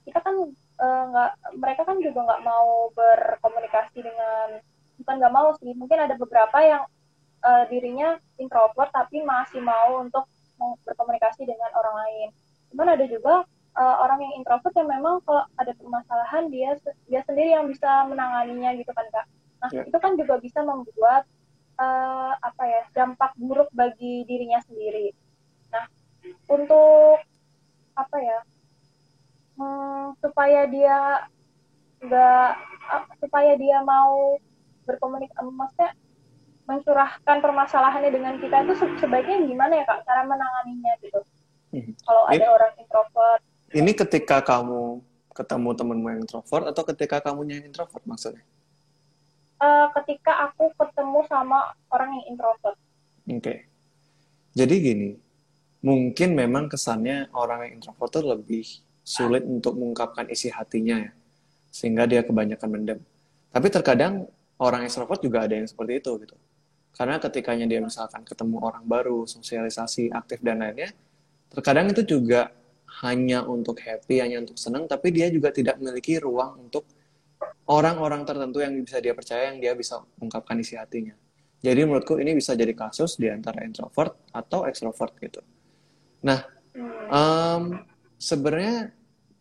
[SPEAKER 1] kita kan eh, nggak uh, mereka kan juga nggak mau berkomunikasi dengan bukan nggak mau sih mungkin ada beberapa yang uh, dirinya introvert tapi masih mau untuk berkomunikasi dengan orang lain. Cuman ada juga uh, orang yang introvert yang memang kalau ada permasalahan dia dia sendiri yang bisa menanganinya gitu kan kak. Nah yeah. itu kan juga bisa membuat uh, apa ya dampak buruk bagi dirinya sendiri. Nah untuk apa ya hmm, supaya dia nggak supaya dia mau berkomunikasi maksudnya mencurahkan permasalahannya dengan kita itu sebaiknya gimana ya kak cara menanganinya gitu. Kalau ada orang introvert.
[SPEAKER 2] ini ketika kamu ketemu temenmu yang introvert atau ketika kamu yang introvert maksudnya?
[SPEAKER 1] Uh, ketika aku ketemu sama orang yang introvert.
[SPEAKER 2] Oke. Okay. jadi gini mungkin memang kesannya orang yang introvert itu lebih sulit untuk mengungkapkan isi hatinya ya sehingga dia kebanyakan mendem. Tapi terkadang orang extrovert juga ada yang seperti itu gitu. Karena ketikanya dia misalkan ketemu orang baru, sosialisasi, aktif, dan lainnya, terkadang itu juga hanya untuk happy, hanya untuk senang, tapi dia juga tidak memiliki ruang untuk orang-orang tertentu yang bisa dia percaya, yang dia bisa ungkapkan isi hatinya. Jadi menurutku ini bisa jadi kasus di antara introvert atau extrovert gitu. Nah, um, sebenarnya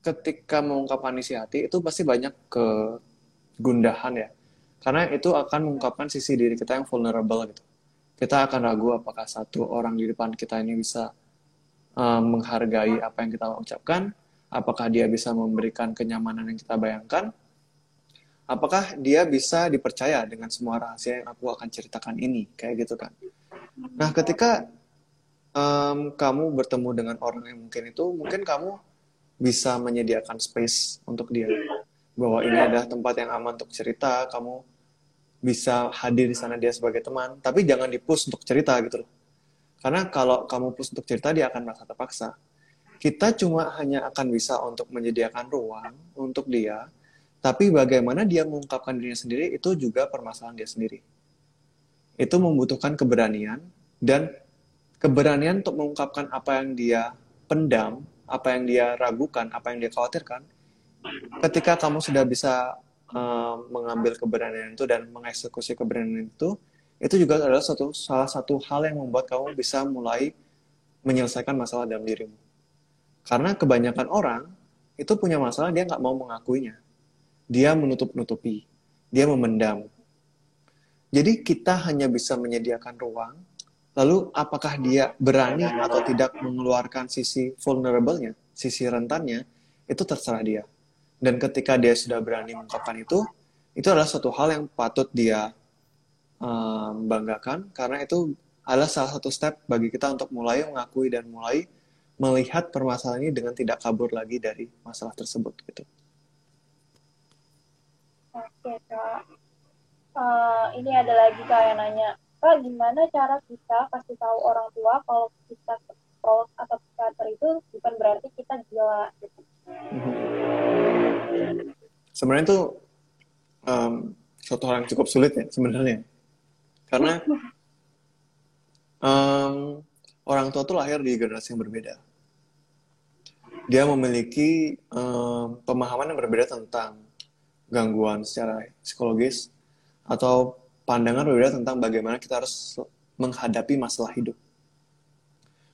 [SPEAKER 2] ketika mengungkapkan isi hati itu pasti banyak kegundahan ya karena itu akan mengungkapkan sisi diri kita yang vulnerable gitu. Kita akan ragu apakah satu orang di depan kita ini bisa um, menghargai apa yang kita ucapkan, apakah dia bisa memberikan kenyamanan yang kita bayangkan, apakah dia bisa dipercaya dengan semua rahasia yang aku akan ceritakan ini, kayak gitu kan. Nah, ketika um, kamu bertemu dengan orang yang mungkin itu, mungkin kamu bisa menyediakan space untuk dia bahwa ini adalah tempat yang aman untuk cerita, kamu bisa hadir di sana dia sebagai teman, tapi jangan dipush untuk cerita gitu loh. Karena kalau kamu push untuk cerita, dia akan merasa terpaksa. Kita cuma hanya akan bisa untuk menyediakan ruang untuk dia, tapi bagaimana dia mengungkapkan dirinya sendiri, itu juga permasalahan dia sendiri. Itu membutuhkan keberanian, dan keberanian untuk mengungkapkan apa yang dia pendam, apa yang dia ragukan, apa yang dia khawatirkan, ketika kamu sudah bisa uh, mengambil keberanian itu dan mengeksekusi keberanian itu itu juga adalah satu salah satu hal yang membuat kamu bisa mulai menyelesaikan masalah dalam dirimu. Karena kebanyakan orang itu punya masalah dia nggak mau mengakuinya. Dia menutup-nutupi, dia memendam. Jadi kita hanya bisa menyediakan ruang, lalu apakah dia berani atau tidak mengeluarkan sisi vulnerable-nya, sisi rentannya, itu terserah dia. Dan ketika dia sudah berani mengungkapkan itu, itu adalah suatu hal yang patut dia membanggakan karena itu adalah salah satu step bagi kita untuk mulai mengakui dan mulai melihat permasalahan ini dengan tidak kabur lagi dari masalah tersebut gitu.
[SPEAKER 1] Oke kak, uh, ini ada lagi kak yang nanya, kak gimana cara kita kasih tahu orang tua kalau kita psikolog atau psikiater itu bukan berarti kita gila gitu.
[SPEAKER 2] Sebenarnya itu um, suatu hal yang cukup sulit ya sebenarnya karena um, orang tua tuh lahir di generasi yang berbeda. Dia memiliki um, pemahaman yang berbeda tentang gangguan secara psikologis atau pandangan berbeda tentang bagaimana kita harus menghadapi masalah hidup.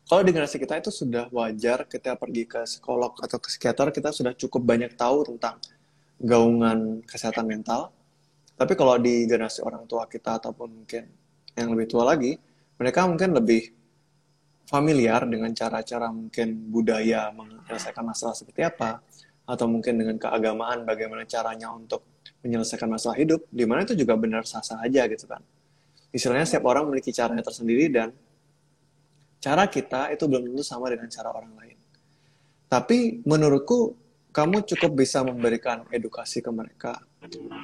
[SPEAKER 2] Kalau di generasi kita itu sudah wajar kita pergi ke psikolog atau ke psikiater, kita sudah cukup banyak tahu tentang gaungan kesehatan mental, tapi kalau di generasi orang tua kita ataupun mungkin yang lebih tua lagi, mereka mungkin lebih familiar dengan cara-cara mungkin budaya menyelesaikan masalah seperti apa, atau mungkin dengan keagamaan bagaimana caranya untuk menyelesaikan masalah hidup, di mana itu juga benar sah-sah aja gitu kan. Istilahnya setiap orang memiliki caranya tersendiri dan cara kita itu belum tentu sama dengan cara orang lain. Tapi menurutku kamu cukup bisa memberikan edukasi ke mereka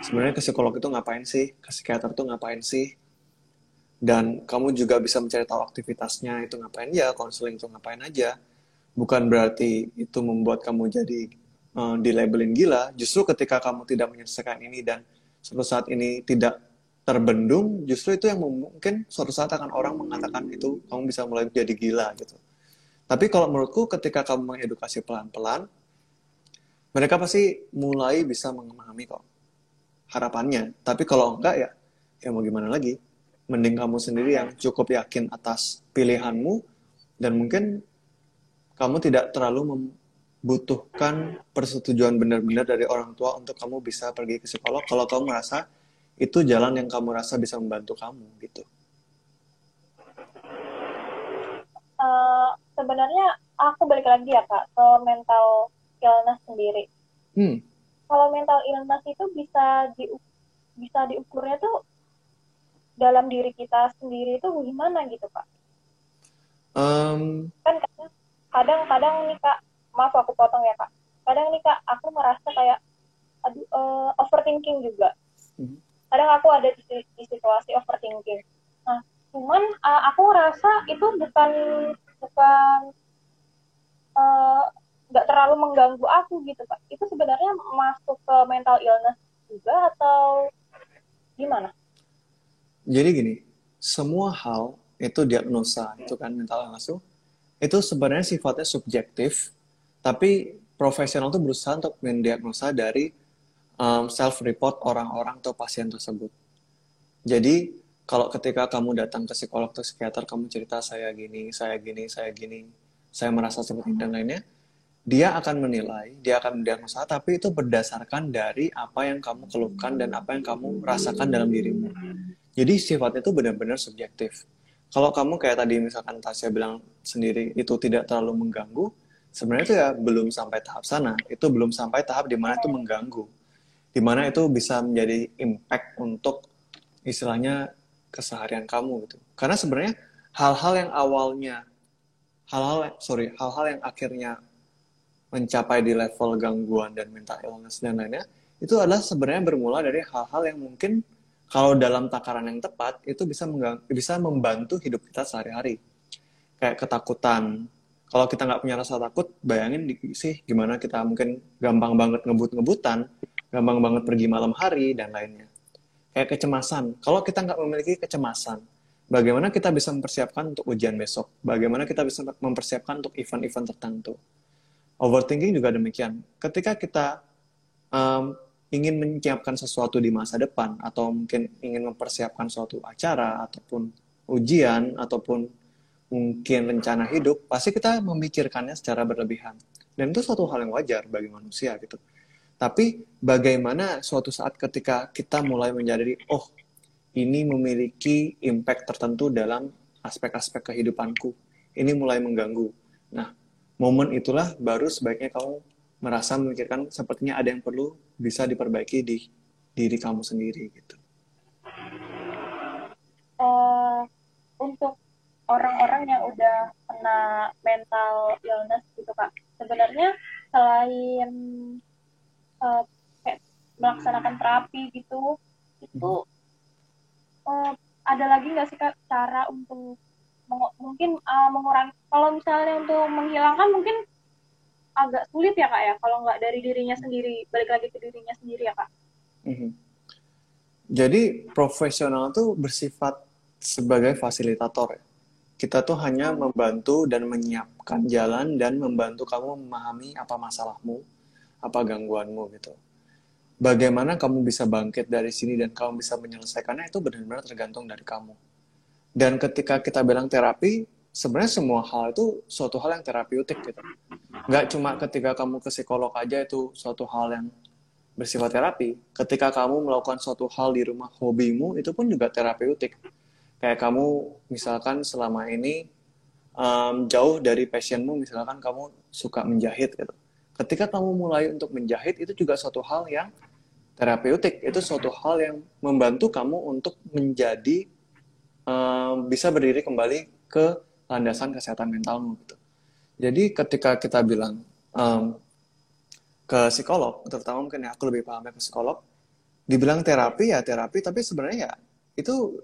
[SPEAKER 2] sebenarnya ke psikolog itu ngapain sih, ke psikiater itu ngapain sih, dan kamu juga bisa mencari tahu aktivitasnya itu ngapain ya, konseling itu ngapain aja. Bukan berarti itu membuat kamu jadi uh, dilabelin gila. Justru ketika kamu tidak menyelesaikan ini dan suatu saat ini tidak terbendung, justru itu yang mungkin suatu saat akan orang mengatakan itu kamu bisa mulai jadi gila gitu. Tapi kalau menurutku ketika kamu mengedukasi pelan-pelan, mereka pasti mulai bisa memahami kok harapannya. Tapi kalau enggak ya, ya mau gimana lagi? Mending kamu sendiri yang cukup yakin atas pilihanmu dan mungkin kamu tidak terlalu membutuhkan persetujuan benar-benar dari orang tua untuk kamu bisa pergi ke psikolog kalau kamu merasa itu jalan yang kamu rasa bisa membantu kamu gitu.
[SPEAKER 1] Uh, sebenarnya aku balik lagi ya kak ke mental illness sendiri. Hmm kalau mental illness itu bisa di bisa diukurnya tuh dalam diri kita sendiri itu gimana gitu pak? Um... Kan kadang-kadang nih kak, maaf aku potong ya kak. Kadang nih kak, aku merasa kayak aduh, uh, overthinking juga. Hmm. Kadang aku ada di, di situasi overthinking. Nah, cuman uh, aku rasa itu bukan bukan uh, nggak terlalu mengganggu aku gitu pak itu sebenarnya masuk ke mental illness juga atau gimana?
[SPEAKER 2] Jadi gini semua hal itu diagnosa itu kan mental illness itu itu sebenarnya sifatnya subjektif tapi profesional itu berusaha untuk mendiagnosa dari um, self report orang-orang atau pasien tersebut. Jadi kalau ketika kamu datang ke psikolog atau psikiater kamu cerita saya gini saya gini saya gini saya merasa seperti dan lainnya dia akan menilai, dia akan mendiagnosa, tapi itu berdasarkan dari apa yang kamu keluhkan dan apa yang kamu rasakan dalam dirimu. Jadi sifatnya itu benar-benar subjektif. Kalau kamu kayak tadi misalkan Tasya bilang sendiri itu tidak terlalu mengganggu, sebenarnya itu ya belum sampai tahap sana. Itu belum sampai tahap di mana itu mengganggu. Di mana itu bisa menjadi impact untuk istilahnya keseharian kamu gitu. Karena sebenarnya hal-hal yang awalnya hal-hal sorry hal-hal yang akhirnya mencapai di level gangguan dan mental illness dan lainnya itu adalah sebenarnya bermula dari hal-hal yang mungkin kalau dalam takaran yang tepat itu bisa bisa membantu hidup kita sehari-hari. Kayak ketakutan. Kalau kita nggak punya rasa takut bayangin sih gimana kita mungkin gampang banget ngebut-ngebutan gampang banget pergi malam hari dan lainnya. Kayak kecemasan. Kalau kita nggak memiliki kecemasan bagaimana kita bisa mempersiapkan untuk ujian besok? Bagaimana kita bisa mempersiapkan untuk event-event tertentu overthinking juga demikian. Ketika kita um, ingin menyiapkan sesuatu di masa depan atau mungkin ingin mempersiapkan suatu acara ataupun ujian ataupun mungkin rencana hidup, pasti kita memikirkannya secara berlebihan. Dan itu suatu hal yang wajar bagi manusia gitu. Tapi bagaimana suatu saat ketika kita mulai menyadari, oh ini memiliki impact tertentu dalam aspek-aspek kehidupanku. Ini mulai mengganggu. Nah, momen itulah baru sebaiknya kamu merasa memikirkan sepertinya ada yang perlu bisa diperbaiki di diri kamu sendiri gitu.
[SPEAKER 3] Uh, untuk orang-orang yang udah kena mental illness gitu kak, sebenarnya selain uh, kayak melaksanakan terapi gitu, itu uh, ada lagi nggak sih kak cara untuk mungkin uh, mengurangi kalau misalnya untuk menghilangkan mungkin agak sulit ya kak ya kalau nggak dari dirinya sendiri balik lagi ke dirinya sendiri ya kak. Mm-hmm.
[SPEAKER 2] Jadi profesional tuh bersifat sebagai fasilitator ya. Kita tuh hanya hmm. membantu dan menyiapkan jalan dan membantu kamu memahami apa masalahmu, apa gangguanmu gitu. Bagaimana kamu bisa bangkit dari sini dan kamu bisa menyelesaikannya itu benar-benar tergantung dari kamu. Dan ketika kita bilang terapi, sebenarnya semua hal itu suatu hal yang terapeutik gitu. Nggak cuma ketika kamu ke psikolog aja itu suatu hal yang bersifat terapi. Ketika kamu melakukan suatu hal di rumah hobimu itu pun juga terapeutik. Kayak kamu misalkan selama ini um, jauh dari passionmu, misalkan kamu suka menjahit gitu. Ketika kamu mulai untuk menjahit itu juga suatu hal yang terapeutik. Itu suatu hal yang membantu kamu untuk menjadi um, bisa berdiri kembali ke landasan kesehatan mentalmu gitu. Jadi ketika kita bilang um, ke psikolog, terutama mungkin ya aku lebih paham ke psikolog, dibilang terapi ya terapi, tapi sebenarnya ya itu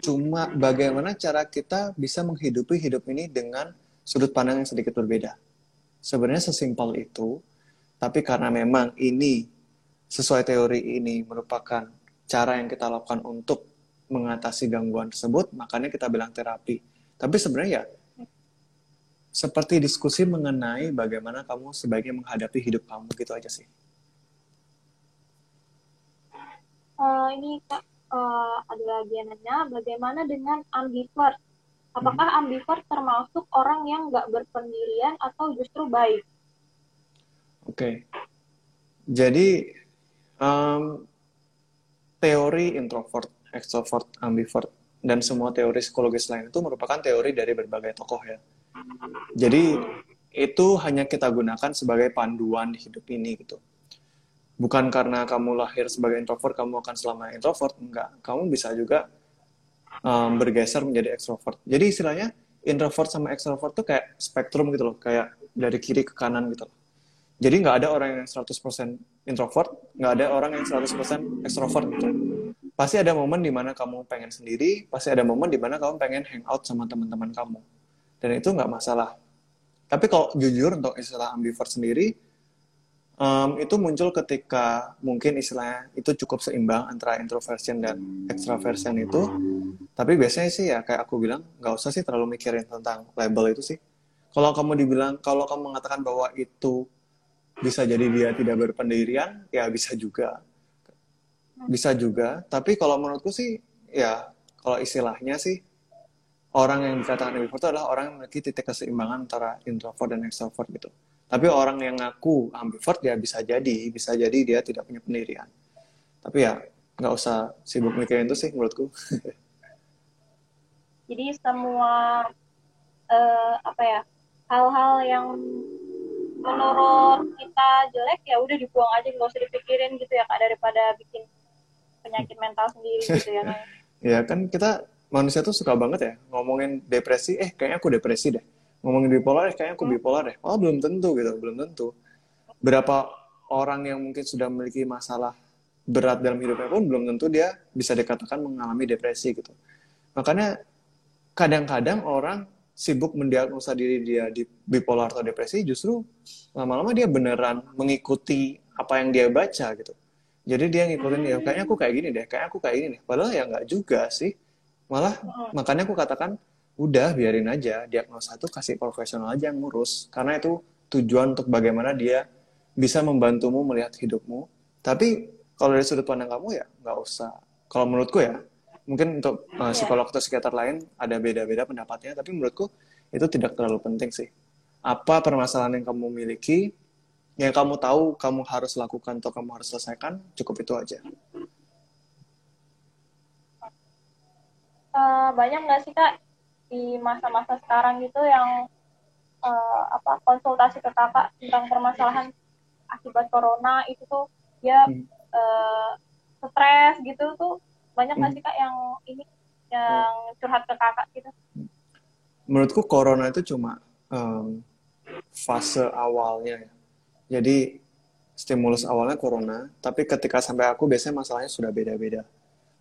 [SPEAKER 2] cuma bagaimana cara kita bisa menghidupi hidup ini dengan sudut pandang yang sedikit berbeda. Sebenarnya sesimpel itu, tapi karena memang ini sesuai teori ini merupakan cara yang kita lakukan untuk mengatasi gangguan tersebut, makanya kita bilang terapi. Tapi sebenarnya ya seperti diskusi mengenai bagaimana kamu sebaiknya menghadapi hidup kamu gitu aja sih.
[SPEAKER 3] Uh, ini kak uh, ada lagi yang nanya bagaimana dengan ambivert? Apakah hmm. ambivert termasuk orang yang nggak berpendirian atau justru baik?
[SPEAKER 2] Oke, okay. jadi um, teori introvert, extrovert, ambivert dan semua teori psikologis lain itu merupakan teori dari berbagai tokoh ya. Jadi itu hanya kita gunakan sebagai panduan di hidup ini gitu. Bukan karena kamu lahir sebagai introvert kamu akan selama introvert, enggak. Kamu bisa juga um, bergeser menjadi extrovert. Jadi istilahnya introvert sama extrovert tuh kayak spektrum gitu loh, kayak dari kiri ke kanan gitu loh. Jadi nggak ada orang yang 100% introvert, nggak ada orang yang 100% extrovert gitu pasti ada momen di mana kamu pengen sendiri, pasti ada momen di mana kamu pengen hangout sama teman-teman kamu. Dan itu nggak masalah. Tapi kalau jujur untuk istilah ambivert sendiri, um, itu muncul ketika mungkin istilahnya itu cukup seimbang antara introversion dan extraversion itu. Tapi biasanya sih ya kayak aku bilang, nggak usah sih terlalu mikirin tentang label itu sih. Kalau kamu dibilang, kalau kamu mengatakan bahwa itu bisa jadi dia tidak berpendirian, ya bisa juga bisa juga. Tapi kalau menurutku sih ya kalau istilahnya sih orang yang dikatakan ambivert adalah orang yang memiliki titik keseimbangan antara introvert dan extrovert gitu. Tapi orang yang ngaku ambivert ya bisa jadi. Bisa jadi dia tidak punya pendirian. Tapi ya nggak usah sibuk mikirin itu sih menurutku.
[SPEAKER 3] Jadi semua uh, apa ya hal-hal yang menurut kita jelek ya udah dibuang aja nggak usah dipikirin gitu ya kak daripada bikin penyakit mental sendiri gitu ya
[SPEAKER 2] ya kan kita manusia tuh suka banget ya ngomongin depresi. Eh kayaknya aku depresi deh. Ngomongin bipolar eh kayaknya aku hmm. bipolar deh. Oh belum tentu gitu belum tentu. Berapa orang yang mungkin sudah memiliki masalah berat dalam hidupnya pun belum tentu dia bisa dikatakan mengalami depresi gitu. Makanya kadang-kadang orang sibuk mendiagnosa diri dia di bipolar atau depresi justru lama-lama dia beneran mengikuti apa yang dia baca gitu jadi dia ngikutin ya kayaknya aku kayak gini deh kayaknya aku kayak gini deh padahal ya nggak juga sih. Malah makanya aku katakan udah biarin aja. Diagnosa itu kasih profesional aja yang ngurus. Karena itu tujuan untuk bagaimana dia bisa membantumu melihat hidupmu. Tapi kalau dari sudut pandang kamu ya nggak usah. Kalau menurutku ya, mungkin untuk uh, psikolog atau psikiater lain ada beda-beda pendapatnya, tapi menurutku itu tidak terlalu penting sih. Apa permasalahan yang kamu miliki, yang kamu tahu kamu harus lakukan atau kamu harus selesaikan, cukup itu aja.
[SPEAKER 1] Uh, banyak nggak sih kak di masa-masa sekarang gitu yang uh, apa konsultasi ke kakak tentang permasalahan akibat corona itu tuh dia hmm. uh, stres gitu tuh banyak nggak hmm. sih kak yang ini yang curhat ke kakak gitu?
[SPEAKER 2] Menurutku corona itu cuma um, fase awalnya ya. Jadi stimulus awalnya corona, tapi ketika sampai aku biasanya masalahnya sudah beda-beda.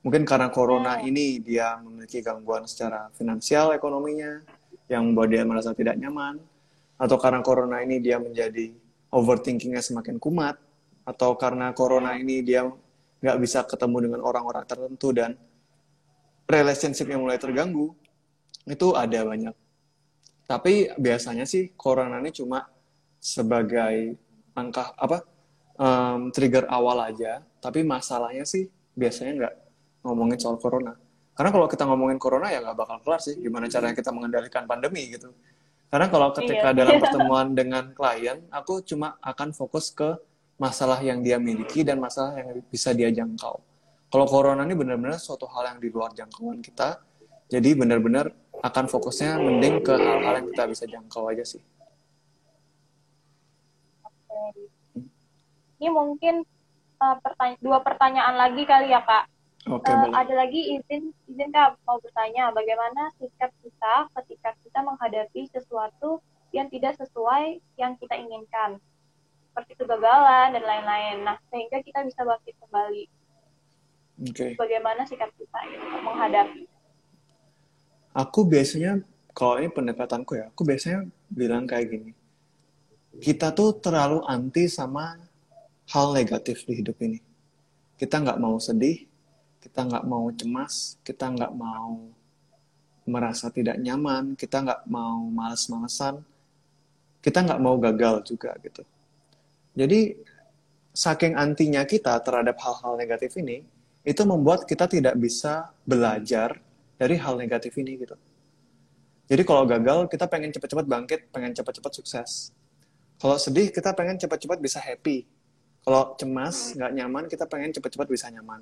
[SPEAKER 2] Mungkin karena corona hmm. ini dia memiliki gangguan secara finansial ekonominya yang membuat dia merasa tidak nyaman, atau karena corona ini dia menjadi overthinkingnya semakin kumat, atau karena corona ini dia nggak bisa ketemu dengan orang-orang tertentu dan relationship yang mulai terganggu itu ada banyak tapi biasanya sih corona ini cuma sebagai langkah apa um, trigger awal aja tapi masalahnya sih biasanya nggak ngomongin soal corona karena kalau kita ngomongin corona ya nggak bakal kelar sih gimana caranya kita mengendalikan pandemi gitu karena kalau ketika iya. dalam pertemuan dengan klien aku cuma akan fokus ke masalah yang dia miliki dan masalah yang bisa dia jangkau. Kalau corona ini benar-benar suatu hal yang di luar jangkauan kita, jadi benar-benar akan fokusnya mending ke hal-hal yang kita bisa jangkau aja sih.
[SPEAKER 1] Ini mungkin uh, pertanya dua pertanyaan lagi kali ya kak.
[SPEAKER 2] Oke, uh,
[SPEAKER 1] ada lagi izin izin kak mau bertanya bagaimana sikap kita ketika kita menghadapi sesuatu yang tidak sesuai yang kita inginkan seperti kegagalan dan lain-lain. Nah, sehingga kita bisa bangkit kembali.
[SPEAKER 2] Okay.
[SPEAKER 1] Bagaimana sikap kita gitu, menghadapi?
[SPEAKER 2] Aku biasanya, kalau ini pendekatanku ya, aku biasanya bilang kayak gini. Kita tuh terlalu anti sama hal negatif di hidup ini. Kita nggak mau sedih, kita nggak mau cemas, kita nggak mau merasa tidak nyaman, kita nggak mau males-malesan, kita nggak mau gagal juga gitu. Jadi saking antinya kita terhadap hal-hal negatif ini, itu membuat kita tidak bisa belajar dari hal negatif ini gitu. Jadi kalau gagal, kita pengen cepat-cepat bangkit, pengen cepat-cepat sukses. Kalau sedih, kita pengen cepat-cepat bisa happy. Kalau cemas, nggak nyaman, kita pengen cepat-cepat bisa nyaman.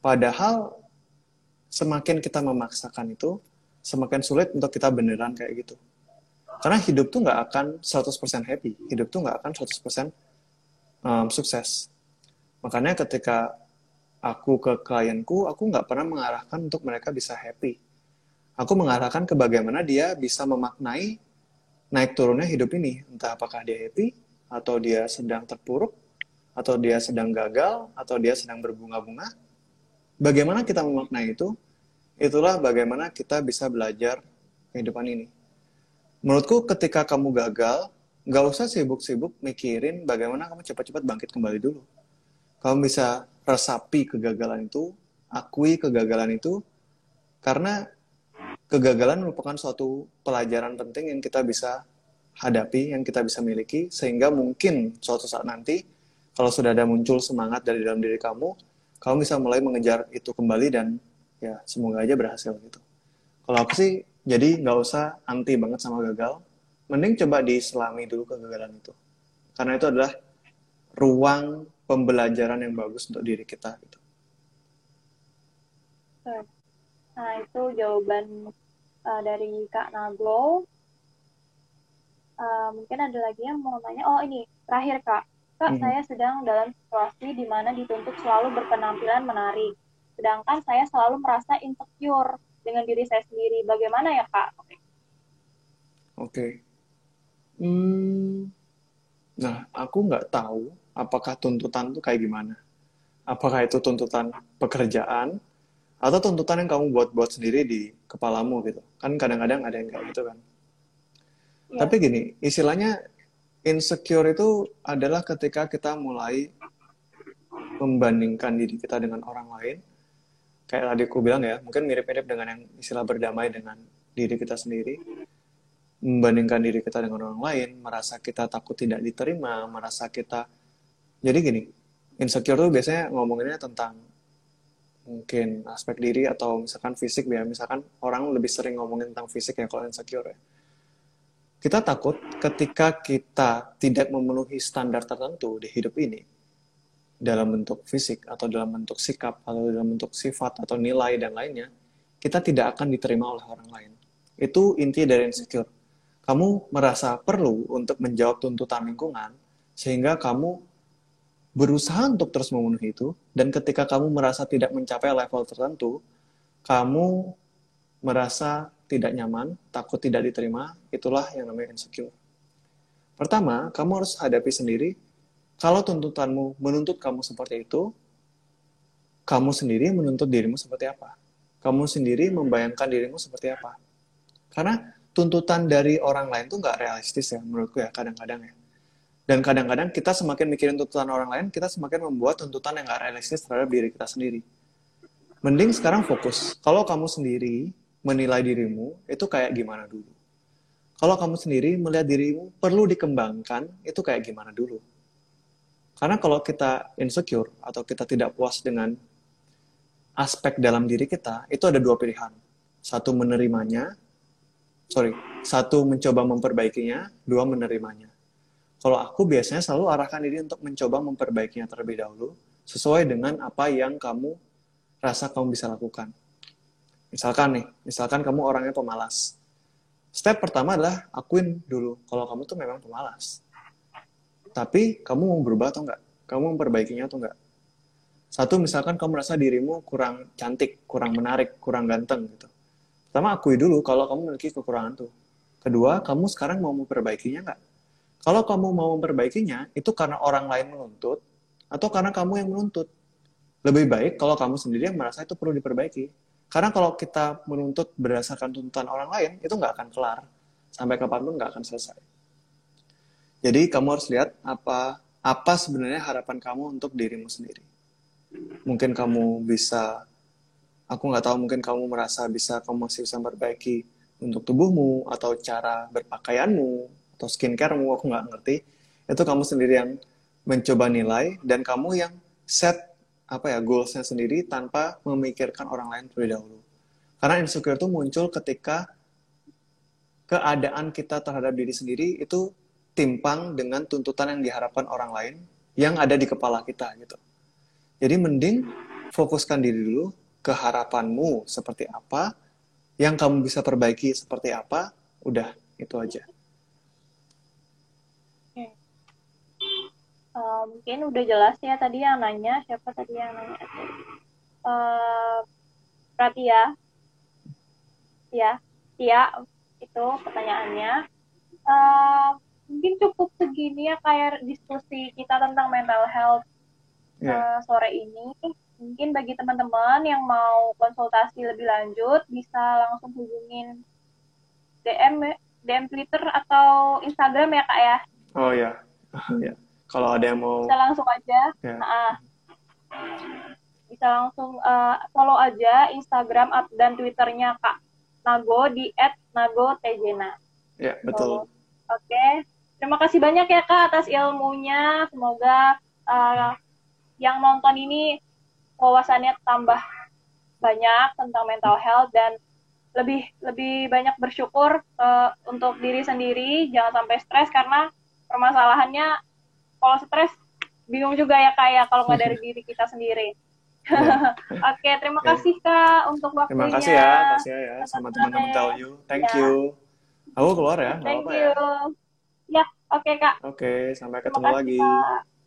[SPEAKER 2] Padahal semakin kita memaksakan itu, semakin sulit untuk kita beneran kayak gitu. Karena hidup tuh nggak akan 100% happy. Hidup tuh nggak akan 100% um, sukses. Makanya ketika aku ke klienku, aku nggak pernah mengarahkan untuk mereka bisa happy. Aku mengarahkan ke bagaimana dia bisa memaknai naik turunnya hidup ini. Entah apakah dia happy, atau dia sedang terpuruk, atau dia sedang gagal, atau dia sedang berbunga-bunga. Bagaimana kita memaknai itu, itulah bagaimana kita bisa belajar kehidupan ini. Menurutku ketika kamu gagal, nggak usah sibuk-sibuk mikirin bagaimana kamu cepat-cepat bangkit kembali dulu. Kamu bisa resapi kegagalan itu, akui kegagalan itu, karena kegagalan merupakan suatu pelajaran penting yang kita bisa hadapi, yang kita bisa miliki, sehingga mungkin suatu saat nanti, kalau sudah ada muncul semangat dari dalam diri kamu, kamu bisa mulai mengejar itu kembali dan ya semoga aja berhasil gitu. Kalau aku sih, jadi nggak usah anti banget sama gagal, mending coba diselami dulu kegagalan itu. Karena itu adalah ruang pembelajaran yang bagus untuk diri kita gitu.
[SPEAKER 1] Nah, itu jawaban uh, dari Kak Naglo. Uh, mungkin ada lagi yang mau tanya. Oh, ini terakhir Kak. Kak, hmm. saya sedang dalam situasi di mana dituntut selalu berpenampilan menarik. Sedangkan saya selalu merasa insecure dengan diri saya sendiri. Bagaimana ya, Kak?
[SPEAKER 2] Oke. Okay. Hmm, nah, aku nggak tahu apakah tuntutan itu kayak gimana. Apakah itu tuntutan pekerjaan atau tuntutan yang kamu buat-buat sendiri di kepalamu gitu. Kan kadang-kadang ada yang kayak gitu kan. Ya. Tapi gini, istilahnya insecure itu adalah ketika kita mulai membandingkan diri kita dengan orang lain. Kayak tadi aku bilang ya, mungkin mirip-mirip dengan yang istilah berdamai dengan diri kita sendiri. Membandingkan diri kita dengan orang lain, merasa kita takut tidak diterima, merasa kita jadi gini, insecure tuh biasanya ngomonginnya tentang mungkin aspek diri atau misalkan fisik ya. Misalkan orang lebih sering ngomongin tentang fisik ya kalau insecure ya kita takut ketika kita tidak memenuhi standar tertentu di hidup ini dalam bentuk fisik atau dalam bentuk sikap atau dalam bentuk sifat atau nilai dan lainnya kita tidak akan diterima oleh orang lain. Itu inti dari insecure. Kamu merasa perlu untuk menjawab tuntutan lingkungan sehingga kamu berusaha untuk terus memenuhi itu, dan ketika kamu merasa tidak mencapai level tertentu, kamu merasa tidak nyaman, takut tidak diterima, itulah yang namanya insecure. Pertama, kamu harus hadapi sendiri, kalau tuntutanmu menuntut kamu seperti itu, kamu sendiri menuntut dirimu seperti apa? Kamu sendiri membayangkan dirimu seperti apa? Karena tuntutan dari orang lain tuh nggak realistis ya menurutku ya kadang-kadang ya. Dan kadang-kadang kita semakin mikirin tuntutan orang lain, kita semakin membuat tuntutan yang gak realistis terhadap diri kita sendiri. Mending sekarang fokus. Kalau kamu sendiri menilai dirimu, itu kayak gimana dulu. Kalau kamu sendiri melihat dirimu perlu dikembangkan, itu kayak gimana dulu. Karena kalau kita insecure atau kita tidak puas dengan aspek dalam diri kita, itu ada dua pilihan. Satu menerimanya, sorry, satu mencoba memperbaikinya, dua menerimanya. Kalau aku biasanya selalu arahkan diri untuk mencoba memperbaikinya terlebih dahulu, sesuai dengan apa yang kamu rasa kamu bisa lakukan. Misalkan nih, misalkan kamu orangnya pemalas. Step pertama adalah akuin dulu kalau kamu tuh memang pemalas. Tapi kamu mau berubah atau enggak? Kamu memperbaikinya atau enggak? Satu, misalkan kamu merasa dirimu kurang cantik, kurang menarik, kurang ganteng gitu. Pertama, akui dulu kalau kamu memiliki kekurangan tuh. Kedua, kamu sekarang mau memperbaikinya enggak? Kalau kamu mau memperbaikinya, itu karena orang lain menuntut, atau karena kamu yang menuntut. Lebih baik kalau kamu sendiri yang merasa itu perlu diperbaiki. Karena kalau kita menuntut berdasarkan tuntutan orang lain, itu nggak akan kelar. Sampai kapan pun nggak akan selesai. Jadi kamu harus lihat apa apa sebenarnya harapan kamu untuk dirimu sendiri. Mungkin kamu bisa, aku nggak tahu, mungkin kamu merasa bisa, kamu masih bisa memperbaiki untuk tubuhmu, atau cara berpakaianmu, atau skincare aku nggak ngerti itu kamu sendiri yang mencoba nilai dan kamu yang set apa ya goalsnya sendiri tanpa memikirkan orang lain terlebih dahulu. Karena insecure itu muncul ketika keadaan kita terhadap diri sendiri itu timpang dengan tuntutan yang diharapkan orang lain yang ada di kepala kita gitu. Jadi mending fokuskan diri dulu ke harapanmu seperti apa yang kamu bisa perbaiki seperti apa udah itu aja
[SPEAKER 1] uh, mungkin udah jelas ya tadi yang nanya siapa tadi yang nanya? Uh, Pratia ya. Tia itu pertanyaannya. Uh, mungkin cukup segini ya kayak diskusi kita tentang mental health yeah. uh, sore ini. Mungkin bagi teman-teman yang mau konsultasi lebih lanjut bisa langsung hubungin DM DM Twitter atau Instagram ya kak ya.
[SPEAKER 2] Oh ya. Yeah. Kalau ada yang mau
[SPEAKER 1] bisa langsung aja. Ya. Nah, bisa langsung uh, follow aja Instagram dan Twitternya Kak Nago di @nago_tejena.
[SPEAKER 2] Ya betul.
[SPEAKER 1] Oke, okay. terima kasih banyak ya Kak atas ilmunya. Semoga uh, yang nonton ini wawasannya tambah banyak tentang mental health dan lebih lebih banyak bersyukur uh, untuk diri sendiri jangan sampai stres karena permasalahannya kalau stres bingung juga ya kayak ya, kalau nggak dari diri kita sendiri. Yeah. Oke, okay, terima yeah. kasih Kak untuk waktunya.
[SPEAKER 2] Terima kasih ya, kasih ya sama teman-teman tell you. Thank yeah. you. Aku keluar ya.
[SPEAKER 1] Thank you. Ya, ya oke okay, Kak.
[SPEAKER 2] Oke, okay, sampai ketemu lagi. Kak.